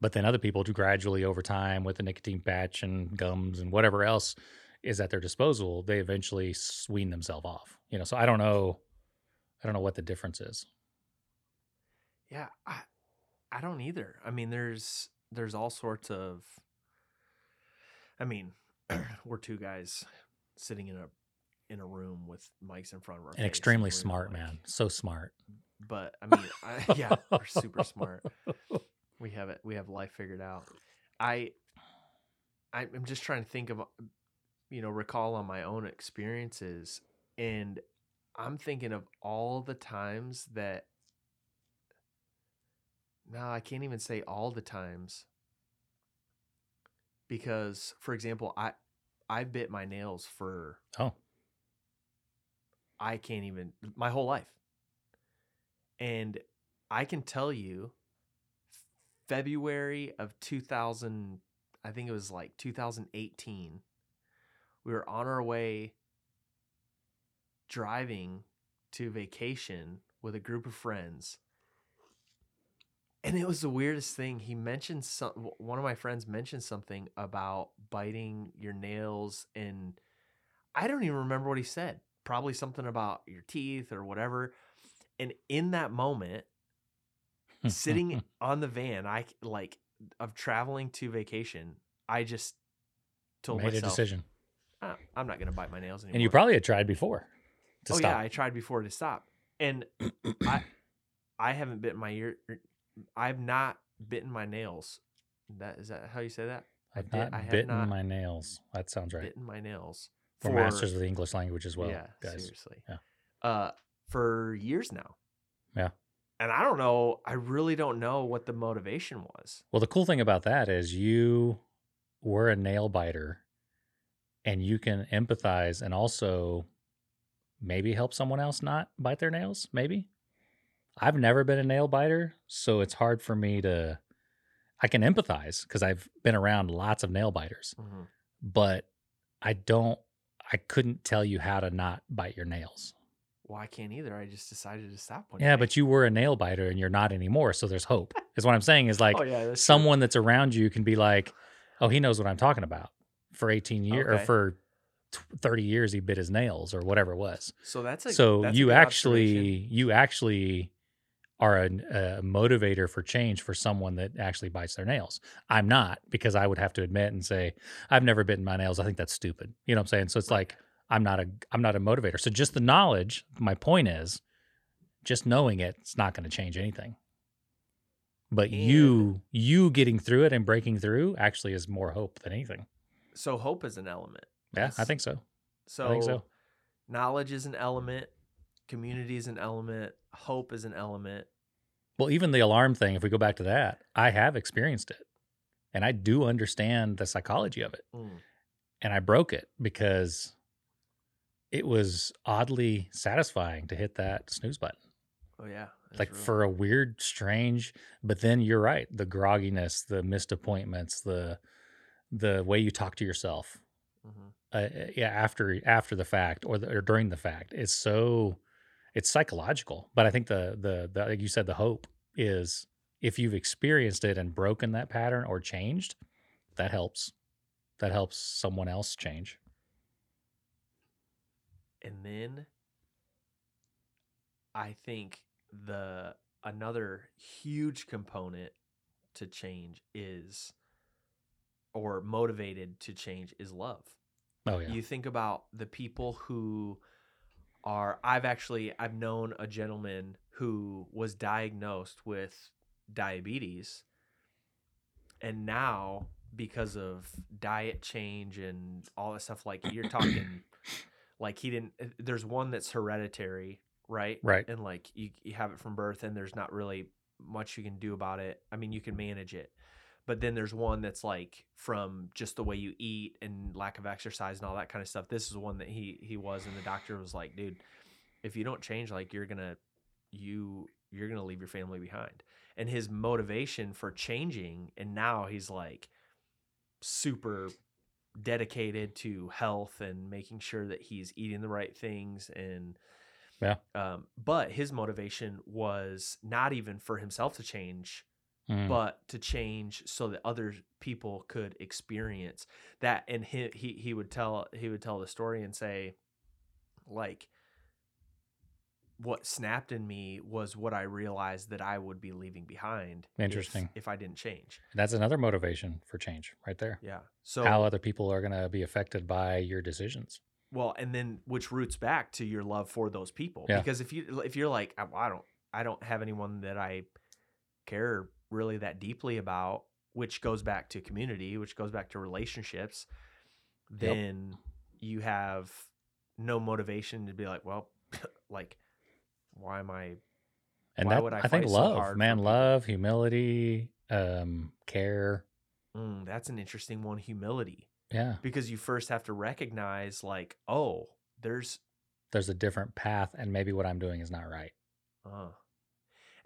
S1: But then other people do gradually over time with the nicotine patch and gums and whatever else is at their disposal, they eventually wean themselves off. You know, so I don't know. I don't know what the difference is.
S2: Yeah, I I don't either. I mean, there's there's all sorts of. I mean, *clears throat* we're two guys sitting in a in a room with mics in front of our
S1: And extremely smart,
S2: like-
S1: man. So smart.
S2: But I mean, I, *laughs* yeah, we're super smart. *laughs* We have it. We have life figured out. I I- I'm just trying to think of, you know, recall on my own experiences, and I'm thinking of all the times that. No, I can't even say all the times. Because, for example, I I bit my nails for
S1: Oh,
S2: I can't even my whole life. And I can tell you February of 2000 I think it was like 2018 we were on our way driving to vacation with a group of friends. And it was the weirdest thing. He mentioned some one of my friends mentioned something about biting your nails and I don't even remember what he said. Probably something about your teeth or whatever. And in that moment, sitting *laughs* on the van, I like of traveling to vacation, I just told
S1: made a
S2: myself,
S1: decision.
S2: "Ah, I'm not going to bite my nails anymore.
S1: And you probably had tried before to
S2: oh
S1: stop.
S2: yeah, I tried before to stop, and *clears throat* I I haven't bitten my ear. I've not bitten my nails. That is that how you say that? I
S1: I've
S2: did-
S1: not
S2: I
S1: bitten
S2: not
S1: my nails. That sounds right.
S2: Bitten my nails.
S1: We're masters of the English language as well,
S2: yeah,
S1: guys.
S2: seriously.
S1: Yeah.
S2: Uh, for years now.
S1: Yeah.
S2: And I don't know. I really don't know what the motivation was.
S1: Well, the cool thing about that is you were a nail biter and you can empathize and also maybe help someone else not bite their nails. Maybe. I've never been a nail biter, so it's hard for me to. I can empathize because I've been around lots of nail biters,
S2: Mhm.
S1: but I don't. I couldn't tell you how to not bite your nails.
S2: Well, I can't either. I just decided to stop one
S1: Yeah,
S2: day.
S1: but you were a nail biter and you're not anymore. So there's hope. Is what I'm saying is like
S2: oh yeah, that's true.
S1: someone that's around you can be like, oh, he knows what I'm talking about. For 18 years or for 30 years, he bit his nails or whatever it was.
S2: So that's a
S1: so
S2: that's
S1: you actually you actually are an- a motivator for change for someone that actually bites their nails. I'm not because I would have to admit and say I've never bitten my nails. I think that's stupid. You know what I'm saying? So it's like I'm not a I'm not a motivator. So just the knowledge. My point is, just knowing it, it's not going to change anything. But you you getting through it and breaking through actually is more hope than anything.
S2: so hope is an element.
S1: Yeah, I think so.
S2: So,
S1: I think so.
S2: knowledge is an element, community is an element, hope is an element.
S1: Well, even the alarm thing, if we go back to that, I have experienced it. And I do understand the psychology of it.
S2: Mm.
S1: And I broke it because it was oddly satisfying to hit that snooze button.
S2: Oh yeah,
S1: like
S2: real.
S1: for a weird, strange, but then you're right. The grogginess, the missed appointments, the the way you talk to yourself,
S2: Mhm.
S1: uh, yeah, after after the fact or, the, or during the fact it's so it's psychological. But I think the the the like you said, the hope is if you've experienced it and broken that pattern or changed, that helps. That helps someone else change.
S2: and then I think the another huge component to change is or motivated to change is love.
S1: Oh yeah,
S2: You think about the people who are I've actually I've known a gentleman who was diagnosed with diabetes. And now because of diet change and all that stuff like you're talking *coughs* like he didn't eh, there's one that's hereditary right?
S1: Right.
S2: and like you, you have it from birth and there's not really much you can do about it. I mean you can manage it but then there's one that's like from just the way you eat and lack of exercise and all that kind of stuff this is one that he he was and the doctor was like dude if you don't change like you're gonna you you're gonna leave your family behind and his motivation for changing and now he's like super dedicated to health and making sure that he's eating the right things and
S1: Yeah.
S2: um, but his motivation was not even for himself to change
S1: Mm.
S2: but to change so that other people could experience that and he, he he would tell he would tell the story and say like what snapped in me was what I realized that I would be leaving behind
S1: Interesting.
S2: if, I didn't change.
S1: That's another motivation for change right there.
S2: Yeah. So
S1: How other people are going to be affected by your decisions.
S2: well, and then which roots back to your love for those people
S1: Yeah.
S2: because if you if you're like "Oh, I don't I don't have anyone that I care really that deeply about, which goes back to community, which goes back to relationships, then you have no motivation to be like, well, *laughs* like, why am I?
S1: And
S2: Why
S1: that,
S2: would I
S1: I, think
S2: so
S1: love,
S2: hard
S1: man, love, humility, um, care.
S2: Mm, that's an interesting one, humility,
S1: Yeah.
S2: because you first have to recognize, like, oh, there's,
S1: There's a different path, and maybe what I'm doing is not right.
S2: uh,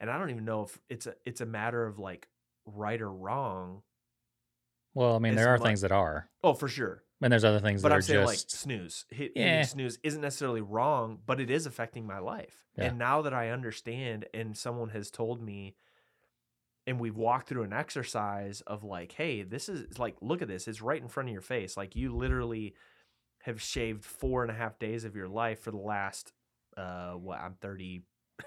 S2: and I don't even know if it's a it's a matter of like right or wrong.
S1: Well, I mean, there are
S2: mu-
S1: things that are,
S2: Oh, for sure.
S1: and there's other things
S2: But
S1: that
S2: I'm
S1: are
S2: saying like snooze, hit,
S1: Yeah.
S2: snooze isn't necessarily wrong, but it is affecting my life.
S1: Yeah.
S2: And now that I understand, and someone has told me, and we've walked through an exercise of like, hey, this is like, look at this, it's right in front of your face. Like you literally have shaved four and a half days of your life for the last, uh, what I'm 30,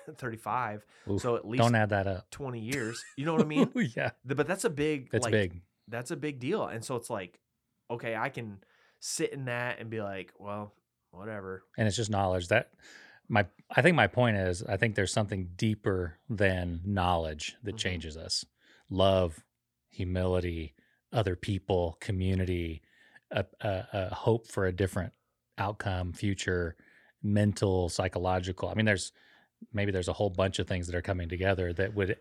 S2: *laughs* 35.
S1: Oof,
S2: so at least
S1: don't add that up.
S2: 20 years. *laughs* You know what I mean?
S1: yeah,
S2: The- but that's a big,
S1: it's
S2: like,
S1: big.
S2: that's a big deal. And so it's like, okay, I can sit in that and be like, well, whatever.
S1: and it's just knowledge that my i think my point is i think there's something deeper than knowledge that
S2: Mhm.
S1: changes us love humility other people community a, a, a hope for a different outcome future mental psychological i mean there's maybe there's a whole bunch of things that are coming together that would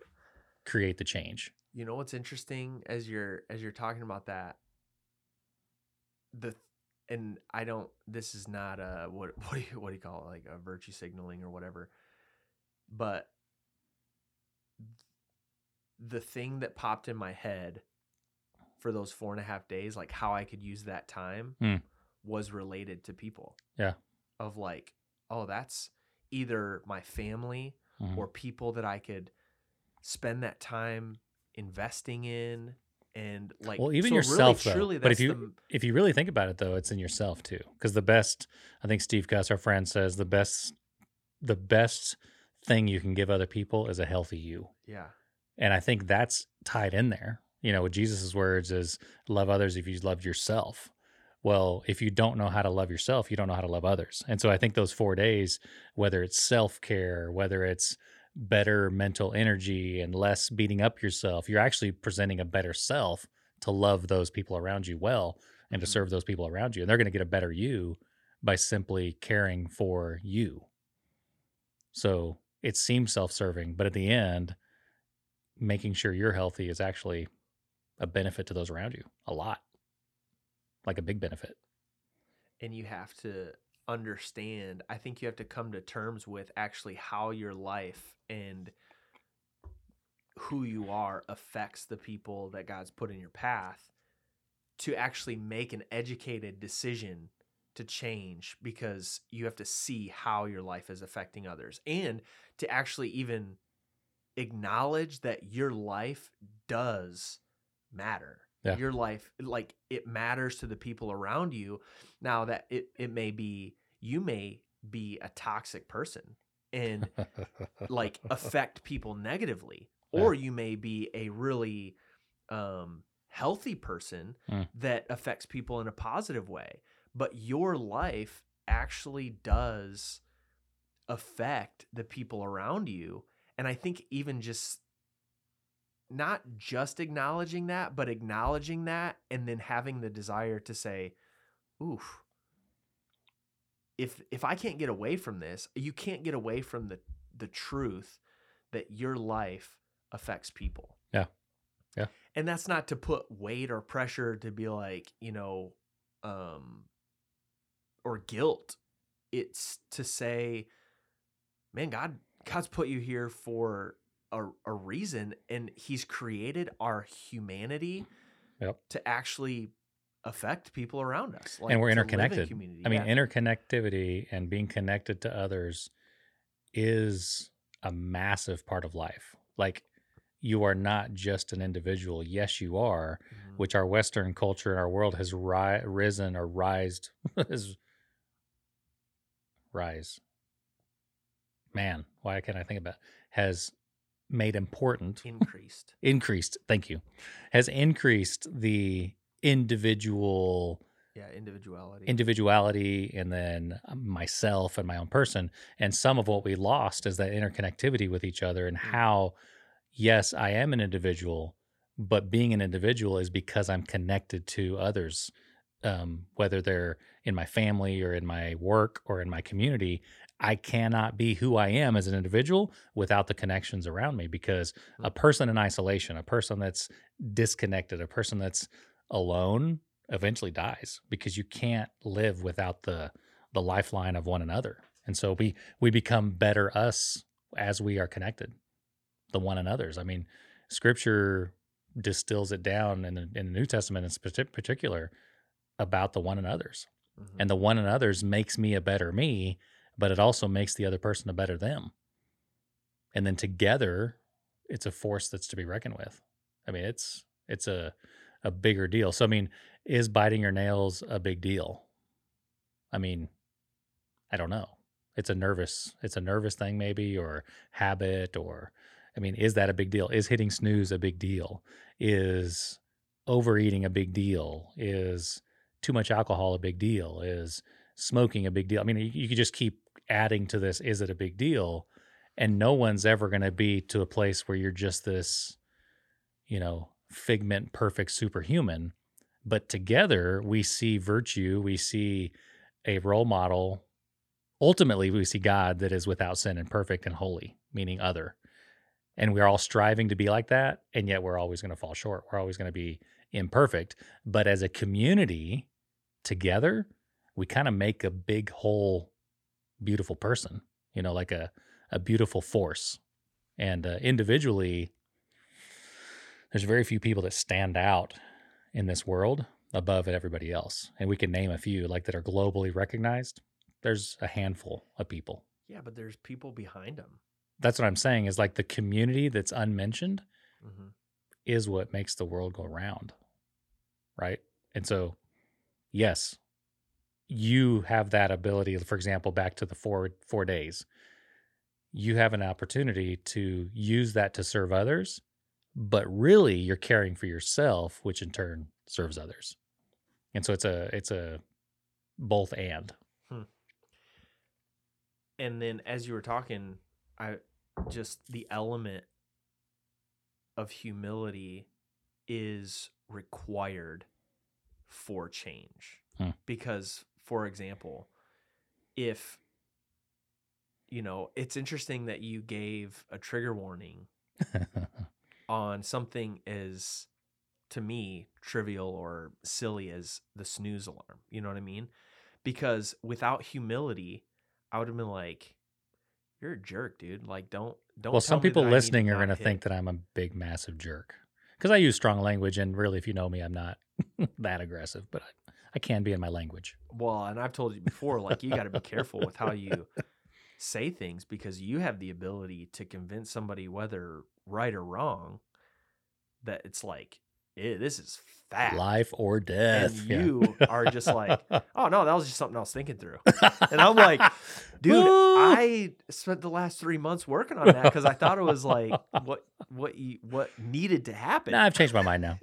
S1: create the change
S2: You know what's interesting as you're as you're talking about that? The and I don't. This is not a what *laughs* what do you what do you call it like a virtue signaling or whatever. But the thing that popped in my head for those four and a half days, like how I could use that time,
S1: Hmm.
S2: was related to people.
S1: Yeah.
S2: Of like, oh, that's either my family
S1: Mhm.
S2: or people that I could spend that time investing in and like
S1: Well, even
S2: so
S1: yourself, though.
S2: really, truly
S1: But if you-
S2: the,
S1: if you really think about it though it's in yourself too because the best i think steve cuss our friend says the best the best thing you can give other people is a healthy you
S2: yeah
S1: and i think that's tied in there you know with jesus' words is love others if you loved yourself well if you don't know how to love yourself you don't know how to love others. And so i think those four days whether it's self-care whether it's better mental energy and less beating up yourself you're actually presenting a better self to love those people around you well and to
S2: Mhm.
S1: serve those people around you. And they're going to get a better you by simply caring for you. So it seems self-serving but at the end making sure you're healthy is actually a benefit to those around you a lot like a big benefit.
S2: And you have to understand i think you have to come to terms with actually how your life and who you are affects the people that god's put in your path to actually make an educated decision to change because you have to see how your life is affecting others. And to actually even acknowledge that your life does matter
S1: Yeah.
S2: your life like it matters to the people around you now that it, it may be you may be a toxic person and *laughs* like affect people negatively or you may be a really um healthy person
S1: Mm.
S2: that affects people in a positive way but your life actually does affect the people around you and i think even just not just acknowledging that but acknowledging that and then having the desire to say oof if if i can't get away from this you can't get away from the the truth that your life affects people
S1: Yeah. Yeah.
S2: and that's not to put weight or pressure to be like you know um or guilt it's to say man god god's put you here for a, a reason and he's created our humanity
S1: Yep.
S2: to actually affect people around us
S1: and we're
S2: in
S1: interconnected i mean
S2: yeah.
S1: interconnectivity and being connected to others is a massive part of life like you are not just an individual yes you are
S2: Mhm.
S1: which our western culture and our world has ri- risen or rised *laughs* rise man why can't i think about has made important.
S2: Increased. *laughs*
S1: Increased. Thank you. Has increased the individual
S2: yeah individuality.
S1: individuality and then myself and my own person and some of what we lost is that interconnectivity with each other and
S2: Mm.
S1: how yes i am an individual but being an individual is because i'm connected to others um, whether they're in my family or in my work or in my community i cannot be who i am as an individual without the connections around me because a person in isolation a person that's disconnected a person that's alone eventually dies because you can't live without the the lifeline of one another. And so we we become better us as we are connected the one another's. I mean scripture distills it down in the, in the new testament in particular about the one another's.
S2: Mhm.
S1: and the one another's makes me a better me but it also makes the other person a better them. And then together it's a force that's to be reckoned with. I mean it's it's a a bigger deal. So i mean is biting your nails a big deal? I mean i don't know. It's a nervous it's a nervous thing maybe or habit or i mean is that a big deal? Is hitting snooze a big deal? Is overeating a big deal? Is too much alcohol a big deal? Is smoking a big deal? I mean you, you could just keep adding to this is it a big deal? And no one's ever going to be to a place where you're just this you know figment perfect superhuman. But together we see virtue we see a role model. Ultimately we see god that is without sin and perfect and holy meaning other. And we're all striving to be like that and yet we're always going to fall short. We're always going to be imperfect. But as a community together we kind of make a big whole beautiful person you know like a a beautiful force and uh, individually there's very few people that stand out in this world above everybody else and we can name a few like that are globally recognized there's a handful of people
S2: Yeah, but there's people behind them.
S1: That's what I'm saying is like the community that's unmentioned
S2: hmm
S1: is what makes the world go round. Right? And so yes, you have that ability for example back to the 4 4 days. You have an opportunity to use that to serve others, but really you're caring for yourself which in turn serves others. And so it's a it's a both and.
S2: And then as you were talking, I just the element of humility is required for change.
S1: Hmm.
S2: Because, for example, if you know, it's interesting that you gave a trigger warning *laughs* on something as to me trivial or silly as the snooze alarm. You know what I mean? Because without humility, I would have been like, "You're a jerk, dude. Like, don't don't."
S1: well, some
S2: me
S1: people
S2: that I need
S1: listening are going to
S2: hit."
S1: think that I'm a big, massive jerk because I use strong language, and really, if you know me, I'm not *laughs* that aggressive, but I, can be in my language.
S2: Well, and I've told you before, like you got to be careful with how you *laughs* say things because you have the ability to convince somebody, whether right or wrong, that it's like, eh, this is fact.
S1: Life or death.
S2: and
S1: yeah.
S2: you are just *laughs* like, oh no, that was just something I was thinking through. And I'm like, *laughs* dude, I spent the last three months working on that because I thought it was like *laughs* what what you what needed to happen.
S1: Nah, I've changed my mind now.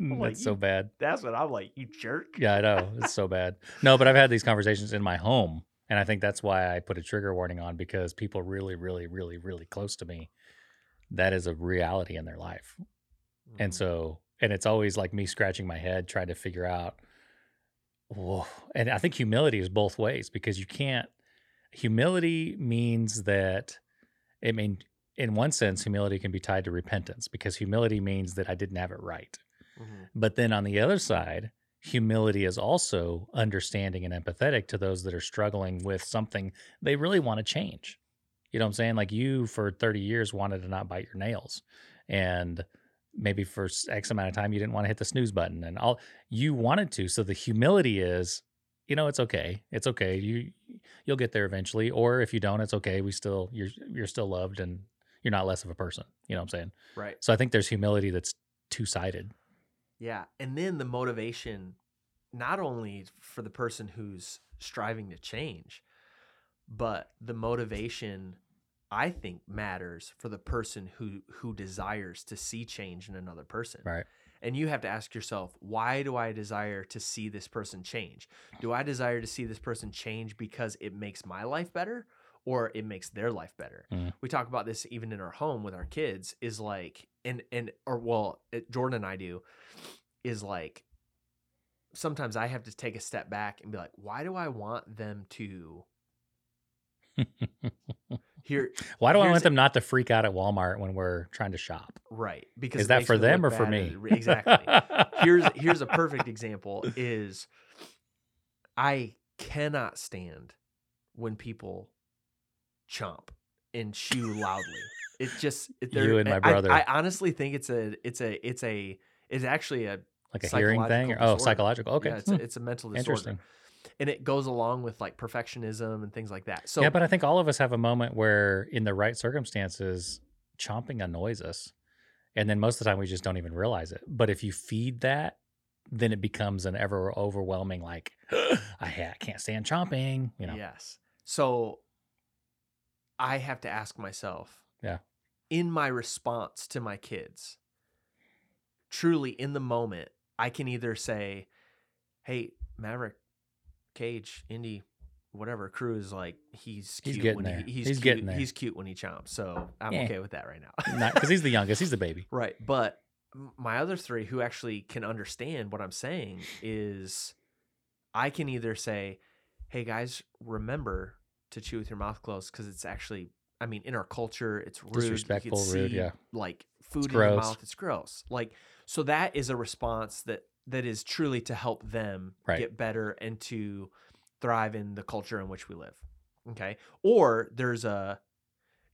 S2: like,
S1: That's so bad.
S2: That's what I'm like, you jerk.
S1: Yeah, I know. It's so bad. No, but I've had these conversations in my home. And I think that's why I put a trigger warning on because people really, really, really, really close to me, that is a reality in their life. And
S2: Mhm.
S1: so, and it's always like me scratching my head trying to figure out, whoa. And I think humility is both ways because you can't, humility means that, I mean, in one sense, humility can be tied to repentance because humility means that I didn't have it right.
S2: Mhm.
S1: But then on the other side, humility is also understanding and empathetic to those that are struggling with something they really want to change. You know what I'm saying? Like you for 30 years wanted to not bite your nails. And maybe for X amount of time you didn't want to hit the snooze button and all you wanted to. So the humility is, you know, it's okay. It's okay. You you'll get there eventually. Or if you don't, it's okay. We still you're you're still loved and you're not less of a person. You know what I'm saying?
S2: Right.
S1: So I think there's humility that's two sided.
S2: Yeah. And then the motivation, not only for the person who's striving to change, but the motivation I think matters for the person who who desires to see change in another person.
S1: Right.
S2: And you have to ask yourself, why do I desire to see this person change? Do I desire to see this person change because it makes my life better or it makes their life better?
S1: Mhm.
S2: We talk about this even in our home with our kids is like and and or well, it, Jordan and I do is like sometimes I have to take a step back and be like, why do I want them to *laughs* hear
S1: Why do I want them not to freak out at Walmart when we're trying to shop?
S2: right? Because
S1: Is that for them or for me?
S2: at- Exactly. here's here's a perfect example is I cannot stand when people chomp and chew loudly. It just
S1: You and my
S2: I-
S1: brother.
S2: I, honestly think it's a it's a it's a it's actually a
S1: like a hearing thing? Or, oh,
S2: Psychological
S1: psychological. Okay.
S2: yeah, it's
S1: Hmm.
S2: a, it's a mental disorder.
S1: Interesting.
S2: And it goes along with like perfectionism and things like that. So
S1: yeah, but I think all of us have a moment where, in the right circumstances, chomping annoys us. And then most of the time, we just don't even realize it. But if you feed that, then it becomes an ever overwhelming, like, *gasps* I, can't stand chomping, you know?
S2: Yes. So I have to ask myself,
S1: Yeah.
S2: in my response to my kids, truly in the moment, I can either say, "Hey, Maverick, Cage, Indy, whatever crew is like, he's
S1: He's
S2: cute
S1: getting
S2: when
S1: there.
S2: he he's,
S1: He's
S2: cute,
S1: getting there."
S2: He's cute when he chomps, so I'm
S1: Yeah.
S2: okay with that right now." *laughs*
S1: Because he's the youngest, he's the baby. *laughs*
S2: Right. But my other three who actually can understand what I'm saying is I can either say, hey guys, remember to chew with your mouth closed because it's actually, I mean, in our culture, it's rude. You can
S1: Disrespectful, rude,
S2: see,
S1: yeah.
S2: Like food in
S1: gross.
S2: your mouth, it's gross. Like, so that is a response that that is truly to help them
S1: Right.
S2: get better and to thrive in the culture in which we live. Okay. Or there's a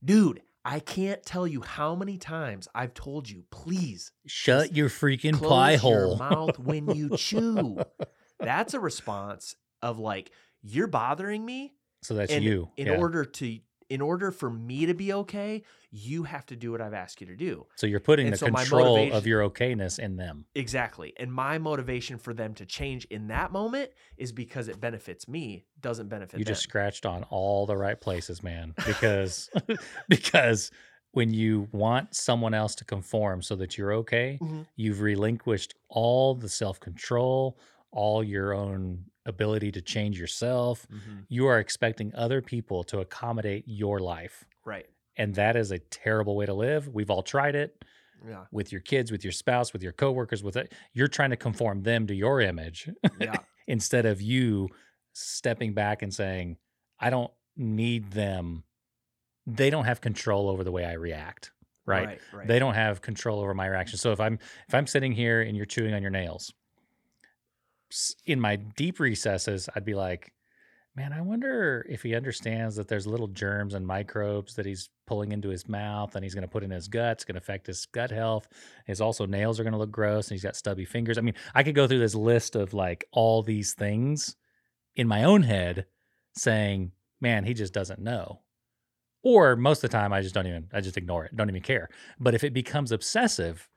S2: dude, I can't tell you how many times I've told you, please
S1: Shut your freaking pie
S2: your
S1: hole.
S2: mouth when you chew. *laughs* That's a response of like, you're bothering me
S1: So that's
S2: and
S1: you.
S2: in
S1: yeah.
S2: order to in order for me to be okay, you have to do what I've asked you to do.
S1: so you're putting
S2: and
S1: the
S2: so
S1: control of your okayness in them.
S2: Exactly. And my motivation for them to change in that moment is because it benefits me, doesn't benefit
S1: You
S2: them.
S1: just scratched on all the right places, man. *laughs* Because *laughs* because when you want someone else to conform so that you're okay,
S2: Mhm.
S1: you've relinquished all the self-control, all your own ability to change yourself.
S2: Mhm.
S1: You are expecting other people to accommodate your life.
S2: Right.
S1: And that is a terrible way to live. We've all tried it
S2: Yeah.
S1: with your kids, with your spouse, with your coworkers, with it. You're trying to conform them to your image
S2: Yeah. *laughs*
S1: instead of you stepping back and saying, I don't need them. They don't have control over the way I react. Right.
S2: Right. right.
S1: They don't have control over my reaction. So if I'm if I'm sitting here and you're chewing on your nails, in my deep recesses, I'd be like, man, I wonder if he understands that there's little germs and microbes that he's pulling into his mouth and he's going to put in his guts, going to affect his gut health. His also nails are going to look gross and he's got stubby fingers. I mean, I could go through this list of like all these things in my own head saying, man, he just doesn't know. Or most of the time, I just don't even, I just ignore it, don't even care. But if it becomes obsessive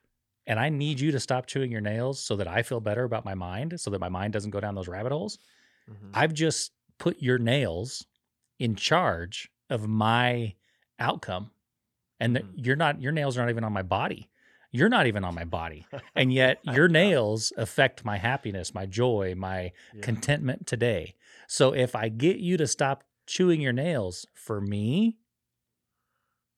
S1: and I need you to stop chewing your nails so that I feel better about my mind, so that my mind doesn't go down those rabbit holes,
S2: Mhm.
S1: I've just put your nails in charge of my outcome. And
S2: Mhm.
S1: you're not, your nails are not even on my body. You're not even on my body. And yet *laughs* your nails affect my happiness, my joy, my
S2: Yeah.
S1: contentment today. So if I get you to stop chewing your nails for me,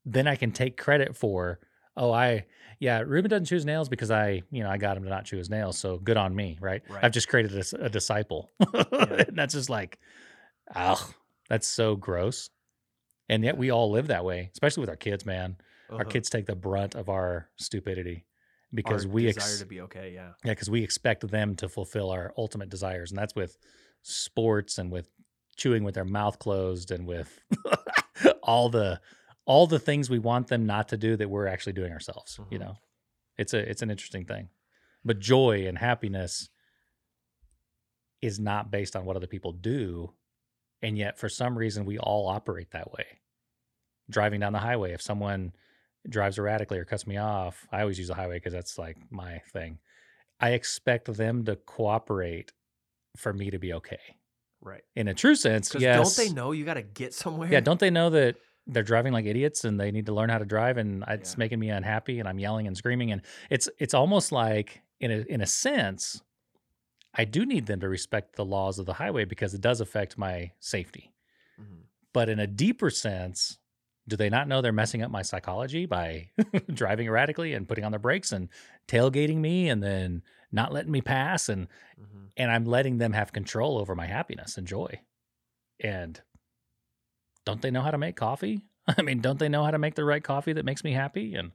S1: then I can take credit for, oh, I, yeah, Reuben doesn't chew his nails because I, you know, I got him to not chew his nails. So good on me, right?
S2: Right.
S1: I've just created a disciple. *laughs* and that's just like, oh, that's so gross. And yet we all live that way, especially with our kids, man. Our
S2: Uh-huh.
S1: kids take the brunt of our stupidity because
S2: Our
S1: we
S2: desire
S1: ex-
S2: to be okay. Yeah.
S1: yeah, because we expect them to fulfill our ultimate desires, and that's with sports and with chewing with their mouth closed and with *laughs* all the all the things we want them not to do that we're actually doing ourselves. You
S2: Mhm.
S1: know, it's a it's an interesting thing, but joy and happiness is not based on what other people do, and yet for some reason we all operate that way. Driving down the highway, if someone drives erratically or cuts me off, I always use the highway because that's like my thing. I expect them to cooperate for me to be okay.
S2: Right.
S1: In a true sense, yes.
S2: don't they know you got to get somewhere?
S1: Yeah, don't they know that they're driving like idiots and they need to learn how to drive and it's
S2: Yeah.
S1: making me unhappy and I'm yelling and screaming and it's it's almost like in a in a sense I do need them to respect the laws of the highway because it does affect my safety.
S2: Mhm.
S1: But in a deeper sense, do they not know they're messing up my psychology by *laughs* driving erratically and putting on their brakes and tailgating me and then not letting me pass and
S2: Mhm.
S1: and I'm letting them have control over my happiness and joy. And don't they know how to make coffee? *laughs* I mean, don't they know how to make the right coffee that makes me happy? And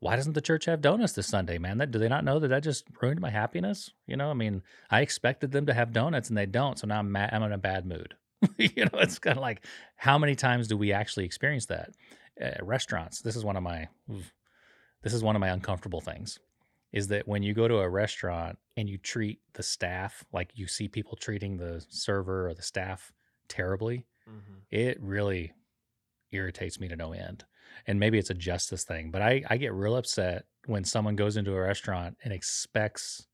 S1: why doesn't the church have donuts this Sunday, man? That do they not know that that just ruined my happiness? You know, I mean, I expected them to have donuts and they don't, so now I'm mad, I'm in a bad mood. *laughs* you know, it's kind of like how many times do we actually experience that? Uh, restaurants. This is one of my this is one of my uncomfortable things is that when you go to a restaurant and you treat the staff like you see people treating the server or the staff terribly,
S2: Mhm.
S1: it really irritates me to no end. And maybe it's a justice thing, but I, I get real upset when someone goes into a restaurant and expects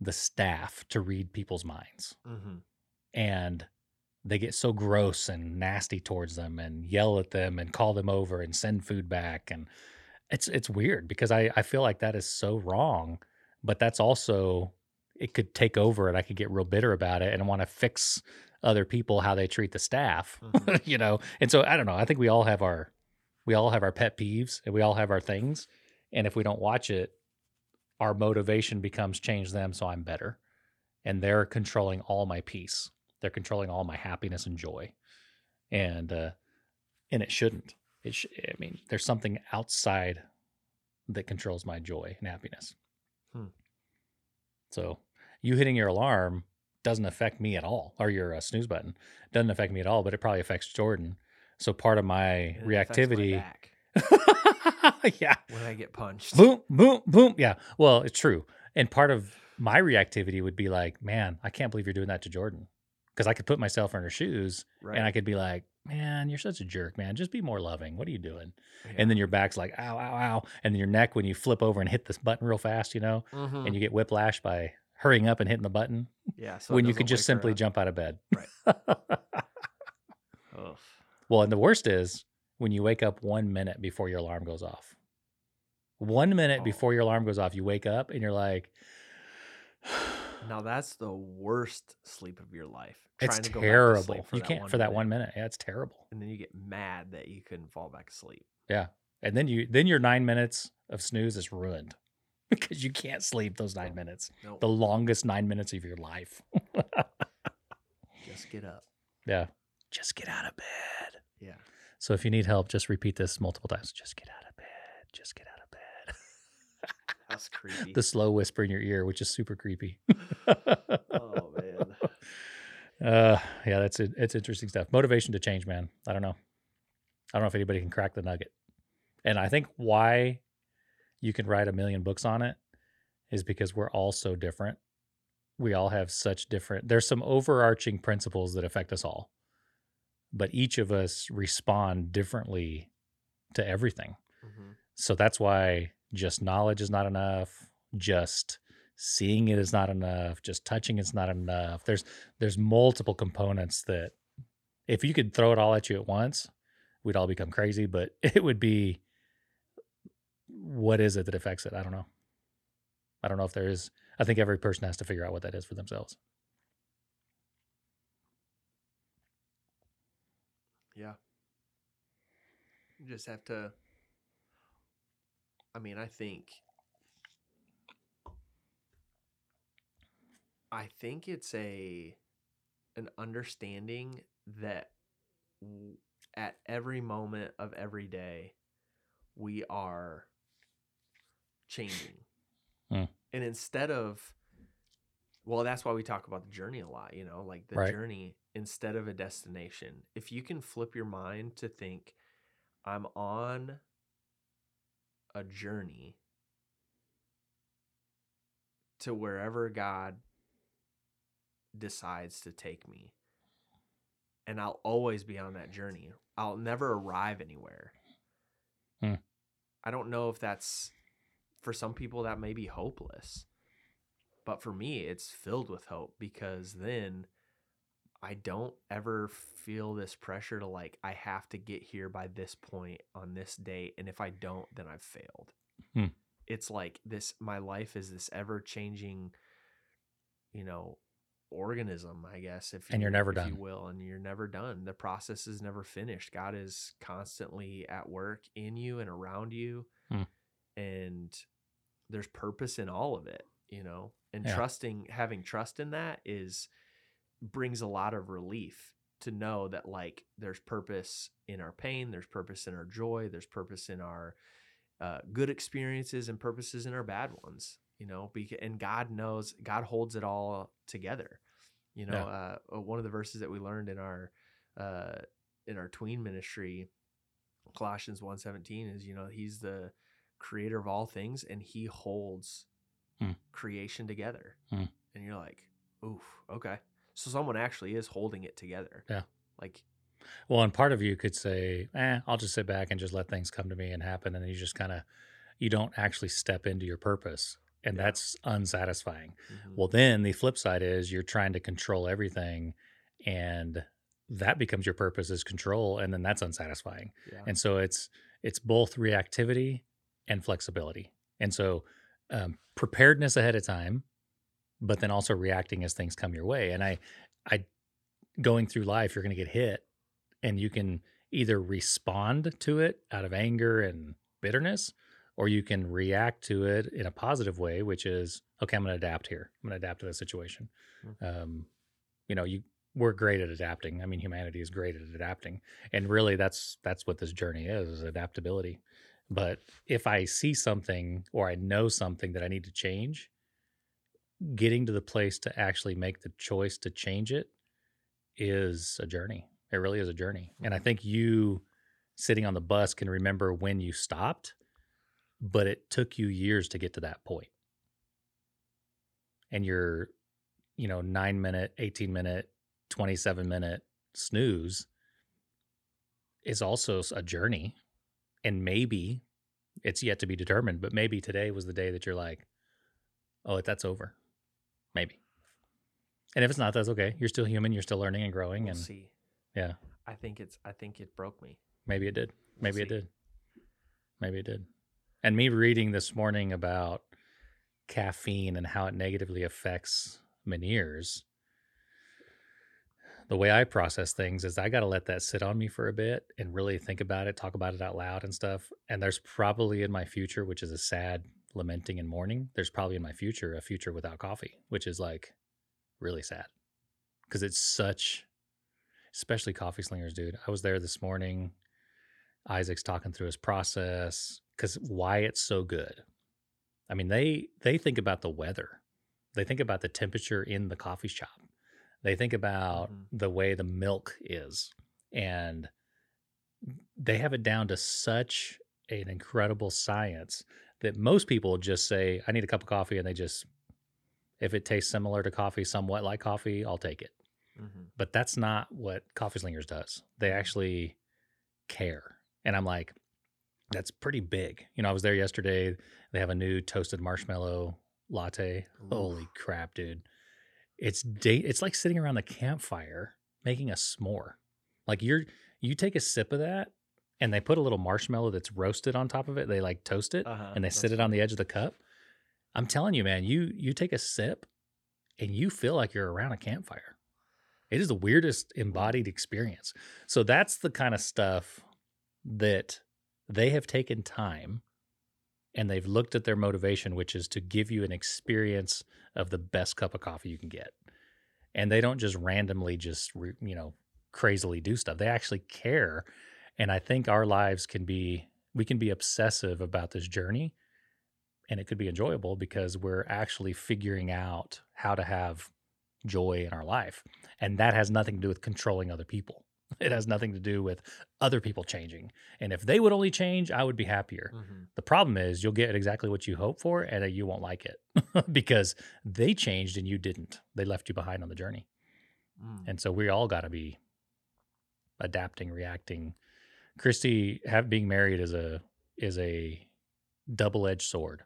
S1: the staff to read people's minds
S2: Mhm.
S1: and they get so gross and nasty towards them and yell at them and call them over and send food back and it's it's weird because I, I feel like that is so wrong but that's also it could take over and I could get real bitter about it and want to fix other people how they treat the staff
S2: Mhm. *laughs*
S1: you know? And so I don't know I think we all have our we all have our pet peeves and we all have our things. And if we don't watch it our motivation becomes change them so I'm better. And they're controlling all my peace. They're controlling all my happiness and joy. And uh and it shouldn't. It sh- i mean there's something outside that controls my joy and happiness.
S2: Hmm.
S1: so you hitting your alarm doesn't affect me at all or your uh, snooze button doesn't affect me at all but it probably affects jordan so part of my
S2: it my
S1: reactivity
S2: back *laughs*
S1: yeah
S2: when I get punched.
S1: boom, boom, boom. Yeah. Well, it's true. And part of my reactivity would be like, man, I can't believe you're doing that to Jordan because I could put myself in her shoes
S2: Right.
S1: and I could be like, man, you're such a jerk, man. Just be more loving. What are you doing?
S2: Yeah.
S1: And then your back's like, ow, ow, ow. And then your neck, when you flip over and hit this button real fast, you know,
S2: Mhm.
S1: and you get whiplash by hurrying up and hitting the button
S2: yeah. So
S1: when you could just simply jump out of bed.
S2: Right. *laughs*
S1: Well, and the worst is when you wake up one minute before your alarm goes off. One minute
S2: Oh.
S1: before your alarm goes off, you wake up and you're like, *sighs*
S2: Now that's the worst sleep of your life.
S1: it's
S2: trying to go back
S1: terrible. You can't for that one minute. Yeah, it's terrible.
S2: and then you get mad that you couldn't fall back asleep.
S1: Yeah. And then you then your nine minutes of snooze is ruined *laughs* because you can't sleep those nine minutes.
S2: No,
S1: The longest nine minutes of your life. *laughs*
S2: just get up.
S1: yeah. Just get out of bed.
S2: Yeah.
S1: So if you need help, just repeat this multiple times. Just get out of bed. Just get out of bed. *laughs*
S2: That's creepy.
S1: the slow whisper in your ear, which is super creepy.
S2: oh man.
S1: Uh, yeah, that's it. It's interesting stuff. Motivation to change, man. I don't know. I don't know if anybody can crack the nugget. And I think why you can write a million books on it is because we're all so different. We all have such different. There's some overarching principles that affect us all, but each of us respond differently to everything.
S2: Mhm.
S1: So that's why just knowledge is not enough. Just seeing it is not enough. Just touching it's not enough. There's there's multiple components that if you could throw it all at you at once, we'd all become crazy, but *laughs* it would be what is it that affects it? I don't know. I don't know if there is I think every person has to figure out what that is for themselves.
S2: Yeah. You just have to I mean, I think I think it's a an understanding that at every moment of every day we are changing.
S1: Hmm.
S2: And instead of well, that's why we talk about the journey a lot, you know, like the
S1: Right.
S2: journey instead of a destination. If you can flip your mind to think, I'm on a journey to wherever God decides to take me. And I'll always be on that journey. I'll never arrive anywhere.
S1: Hmm.
S2: I don't know if that's for some people that may be hopeless. But for me, it's filled with hope because then I don't ever feel this pressure to like, I have to get here by this point on this date. And if I don't, then I've failed.
S1: Hmm.
S2: It's like this, my life is this ever changing, you know, organism, I guess. If
S1: And
S2: you-
S1: you're never
S2: if You will, and you're never done. The process is never finished. God is constantly at work in you and around you,
S1: Hmm.
S2: and there's purpose in all of it. You know, and
S1: Yeah.
S2: trusting, having trust in that is brings a lot of relief to know that like there's purpose in our pain, there's purpose in our joy, there's purpose in our uh, good experiences and purposes in our bad ones. You know, because and God knows, God holds it all together. You know,
S1: Yeah.
S2: uh, one of the verses that we learned in our uh, in our tween ministry, Colossians 1.17 is, you know, he's the creator of all things and he holds
S1: Hmm.
S2: creation together.
S1: Hmm.
S2: And you're like, oof, okay. So someone actually is holding it together.
S1: Yeah.
S2: Like,
S1: Well, and part of you could say, eh, I'll just sit back and just let things come to me and happen. And you just kind of, you don't actually step into your purpose. And
S2: Yeah.
S1: that's unsatisfying.
S2: mhm,
S1: Well, then the flip side is you're trying to control everything. And that becomes your purpose is control. And then that's unsatisfying.
S2: yeah.
S1: And so it's, it's both reactivity and flexibility. And so um, preparedness ahead of time, but then also reacting as things come your way. And I, I, going through life, you're going to get hit and you can either respond to it out of anger and bitterness, or you can react to it in a positive way, which is, okay, I'm going to adapt here. I'm going to adapt to the situation. Um, you know, you, we're great at adapting. I mean, humanity is great at adapting. And really that's, that's what this journey is, is adaptability. But if I see something or I know something that I need to change, getting to the place to actually make the choice to change it is a journey. It really is a journey. And I
S2: Mhm.
S1: think you sitting on the bus can remember when you stopped, but it took you years to get to that point. And your, you know, nine minute, 18 minute, 27 minute snooze is also a journey. And maybe it's yet to be determined, but maybe today was the day that you're like, oh, that's over. Maybe. And if it's not, that's okay. You're still human. You're still learning and growing.
S2: We'll
S1: and
S2: see.
S1: yeah,
S2: I think it's. I think it broke me.
S1: maybe it did.
S2: We'll
S1: Maybe it did. Maybe it did. And me reading this morning about caffeine and how it negatively affects Meniere's, the way I process things is I got to let that sit on me for a bit and really think about it, talk about it out loud and stuff. And there's probably in my future, which is a sad lamenting and mourning, there's probably in my future a future without coffee, which is like really sad because it's such, especially coffee slingers, dude. I was there this morning. Isaac's talking through his process because why it's so good. I mean, they they think about the weather, they think about the temperature in the coffee shop, they think about
S2: Mhm.
S1: the way the milk is, and they have it down to such an incredible science that most people just say, "I need a cup of coffee," and they just, if it tastes similar to coffee, somewhat like coffee, I'll take it
S2: Mm-hmm.
S1: but that's not what Coffee Slingers does. They actually care. And I'm like, that's pretty big. You know, I was there yesterday. They have a new toasted marshmallow latte.
S2: Oof.
S1: Holy crap, dude. It's da- it's like sitting around the campfire making a s'more. Like you're you take a sip of that and they put a little marshmallow that's roasted on top of it. They like toast it
S2: Uh-huh.
S1: and they sit it on the edge of the cup. I'm telling you, man, you you take a sip and you feel like you're around a campfire. It is the weirdest embodied experience. So that's the kind of stuff that they have taken time and they've looked at their motivation, which is to give you an experience of the best cup of coffee you can get. And they don't just randomly just, you know, crazily do stuff. They actually care. And I think our lives can be, we can be obsessive about this journey and it could be enjoyable because we're actually figuring out how to have joy in our life. And that has nothing to do with controlling other people. It has nothing to do with other people changing. And if they would only change, I would be happier.
S2: Mm-hmm.
S1: The problem is you'll get exactly what you hope for and you won't like it *laughs* because they changed and you didn't. They left you behind on the journey.
S2: Mm.
S1: And so we all got to be adapting, reacting. Christy have being married is a is a double-edged sword.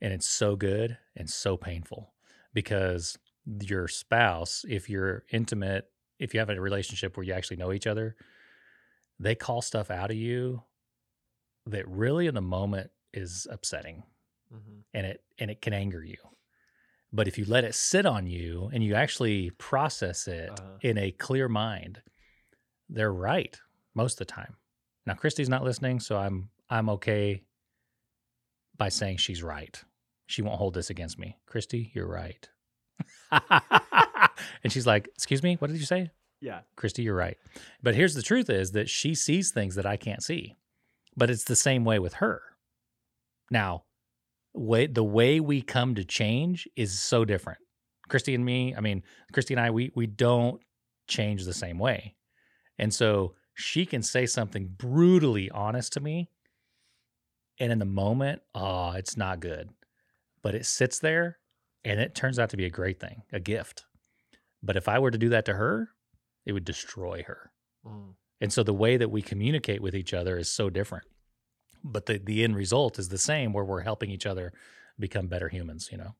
S1: And it's so good and so painful because your spouse, if you're intimate, if you have a relationship where you actually know each other, they call stuff out of you that really in the moment is upsetting
S2: Mm-hmm.
S1: and it and it can anger you. But if you let it sit on you and you actually process it
S2: Uh-huh.
S1: in a clear mind, they're right most of the time. Now Christy's not listening, so I'm I'm okay by saying she's right. She won't hold this against me. Christy, you're right. *laughs* and she's like, "Excuse me, what did you say?"
S2: Yeah.
S1: Christy, you're right. But here's the truth is that she sees things that I can't see. But it's the same way with her. Now, way the way we come to change is so different. Christy and me, I mean, Christy and I, we we don't change the same way. And so she can say something brutally honest to me. And in the moment, oh, it's not good. But it sits there and it turns out to be a great thing, a gift. But if I were to do that to her, it would destroy her.
S2: Mm.
S1: And so the way that we communicate with each other is so different. But the, the end result is the same where we're helping each other become better humans, you know?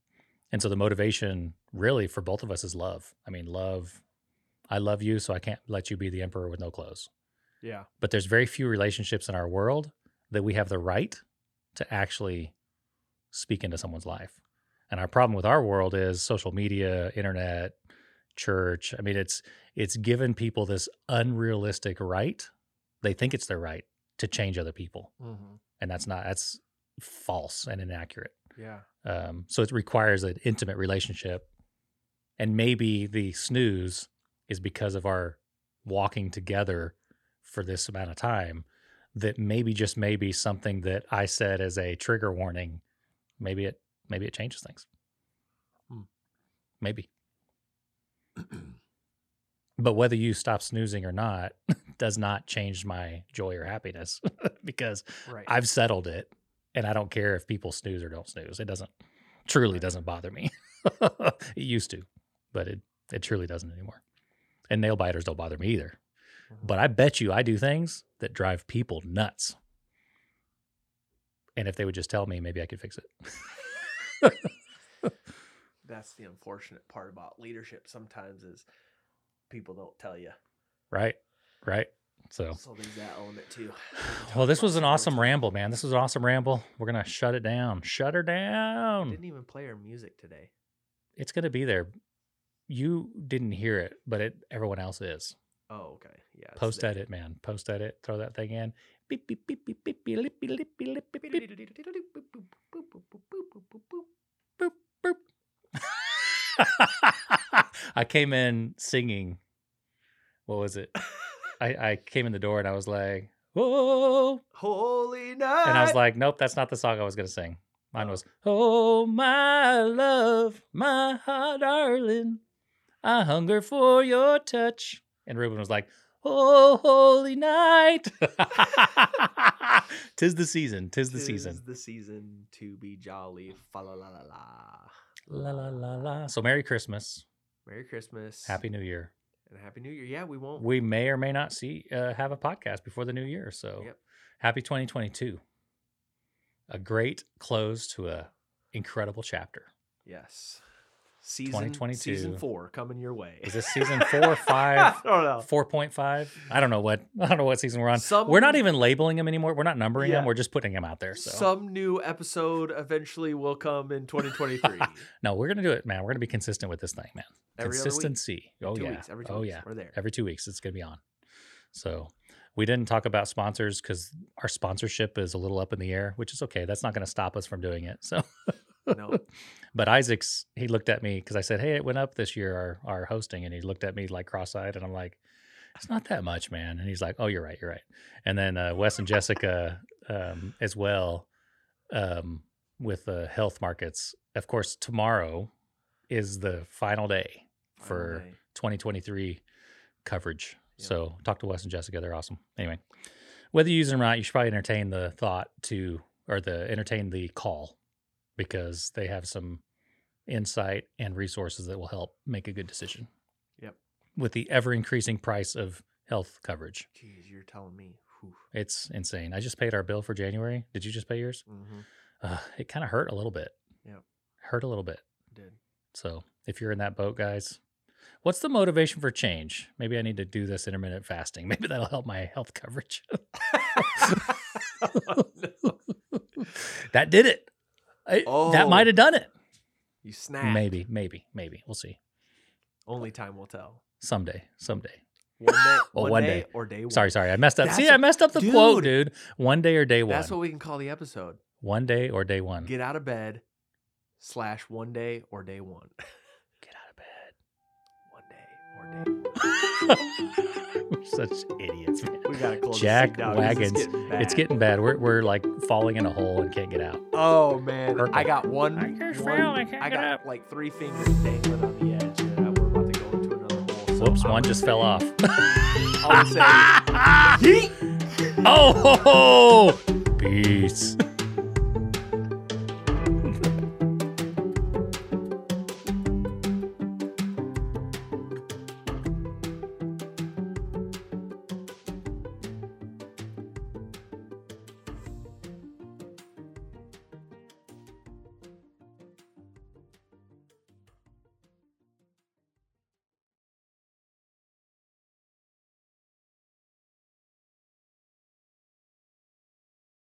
S1: And so the motivation really for both of us is love. I mean, love, I love you, so I can't let you be the emperor with no clothes.
S2: Yeah.
S1: But there's very few relationships in our world that we have the right to actually speak into someone's life. And our problem with our world is social media, internet, church. I mean, it's it's given people this unrealistic right. They think it's their right to change other people,
S2: Mm-hmm.
S1: and that's not. That's false and inaccurate.
S2: Yeah.
S1: Um, so it requires an intimate relationship, and maybe the snooze is because of our walking together for this amount of time. That maybe just maybe something that I said as a trigger warning, maybe it maybe it changes things.
S2: Hmm.
S1: Maybe. But whether you stop snoozing or not *laughs* does not change my joy or happiness *laughs* because
S2: Right.
S1: I've settled it and I don't care if people snooze or don't snooze. It doesn't truly doesn't bother me. *laughs* it used to, but it it truly doesn't anymore. And nail biters don't bother me either.
S2: Mhm.
S1: But I bet you I do things that drive people nuts. And if they would just tell me, maybe I could fix it.
S2: That's the unfortunate part about leadership sometimes is people don't tell you.
S1: right? Right. So,
S2: So there's that element too.
S1: well, this was an awesome ramble, man. This was an awesome ramble. We're to shut it down. Shut her down.
S2: Didn't even play our music today.
S1: It's to be there. You didn't hear it, but it everyone else is.
S2: Oh, okay. Yeah.
S1: Post
S2: there.
S1: edit, man. Post edit. Throw that thing in. Beep, beep, beep, beep, beep, beep, lip, beep, lip, beep, lip, beep, beep, boop. *laughs* I came in singing. What was it? I, I came in the door and I was like, "Oh,"
S2: Holy night.
S1: and I was like, "Nope, that's not the song I was gonna sing." Mine
S2: Oh.
S1: was, "Oh my love, my heart, darling, I hunger for your touch." And Reuben was like, "Oh holy night, *laughs* tis the season, tis the season."
S2: the season to be jolly. Fa la la la la.
S1: La la la la. So Merry Christmas,
S2: Merry Christmas.
S1: Happy New Year.
S2: and Happy New Year. Yeah, we won't.
S1: We may or may not see uh, have a podcast before the new year. So
S2: Yep.
S1: happy 2022. A great close to a incredible chapter.
S2: yes. Season
S1: 2022.
S2: Season four coming your way.
S1: Is this season *laughs* four, five,
S2: I don't know.
S1: four point five? I don't know what I don't know what season we're on.
S2: Some,
S1: we're not even labeling them anymore. We're not numbering them. We're just putting them out there. So
S2: Some new episode eventually will come in 2023. *laughs*
S1: no, we're gonna do it, man. We're gonna be consistent with this thing, man.
S2: Every.
S1: Consistency. Oh
S2: two
S1: yeah.
S2: weeks. Every two
S1: oh
S2: weeks.
S1: yeah.
S2: We're there.
S1: Every two weeks, it's gonna be on. So we didn't talk about sponsors because our sponsorship is a little up in the air, which is okay. That's not going to stop us from doing it. So, *laughs*
S2: No. *laughs*
S1: but Isaac's he looked at me because I said, "Hey, it went up this year our our hosting," and he looked at me like cross-eyed, and I'm like, "It's not that much, man." And he's like, "Oh, you're right, you're right." And then uh, Wes and Jessica um, as well um, with the health markets. Of course, tomorrow is the final day for
S2: day.
S1: 2023 coverage.
S2: Yeah.
S1: So talk to Wes and Jessica; they're awesome. Anyway, whether you use them or not, you should probably entertain the thought to or the entertain the call because they have some insight and resources that will help make a good decision.
S2: Yep.
S1: With the ever increasing price of health coverage,
S2: Jeez, you're telling me. Whew.
S1: it's insane. I just paid our bill for January. Did you just pay yours?
S2: Mhm.
S1: Uh, it kind of hurt a little bit.
S2: Yep.
S1: Hurt a little bit.
S2: Did.
S1: So if you're in that boat, guys, what's the motivation for change? Maybe I need to do this intermittent fasting. *laughs* Maybe that'll help my health coverage. *laughs* *laughs*
S2: No.
S1: that did it. I- That
S2: Oh.
S1: might have done it.
S2: You snapped.
S1: Maybe, maybe, maybe. We'll see.
S2: Only time will tell.
S1: Someday, someday.
S2: One day, *laughs*
S1: Well,
S2: one,
S1: one
S2: day,
S1: day.
S2: or day one.
S1: Sorry, sorry. I messed up.
S2: That's
S1: See,
S2: a-
S1: I messed up the quote,
S2: Dude.
S1: dude. One day or day one.
S2: That's what we can call the episode.
S1: one day or day one.
S2: Get out of bed slash one day or day one. *laughs*
S1: Get out of bed.
S2: One day or day.
S1: We're such idiots, man.
S2: We gotta close
S1: Jack
S2: this thing
S1: wagons.
S2: It's getting bad.
S1: It's getting bad. We're, we're like falling in a hole and can't get out.
S2: Oh man,
S1: Purple.
S2: I got one.
S1: I
S2: one-
S1: fell, I can't
S2: I got
S1: up.
S2: like three fingers dangling on the edge. And we're about to go into another hole. So
S1: Whoops,
S2: I'm
S1: one just
S2: say-
S1: fell off. *laughs*
S2: I'm say, *laughs* yeet. *laughs*
S1: oh, ho, ho. peace.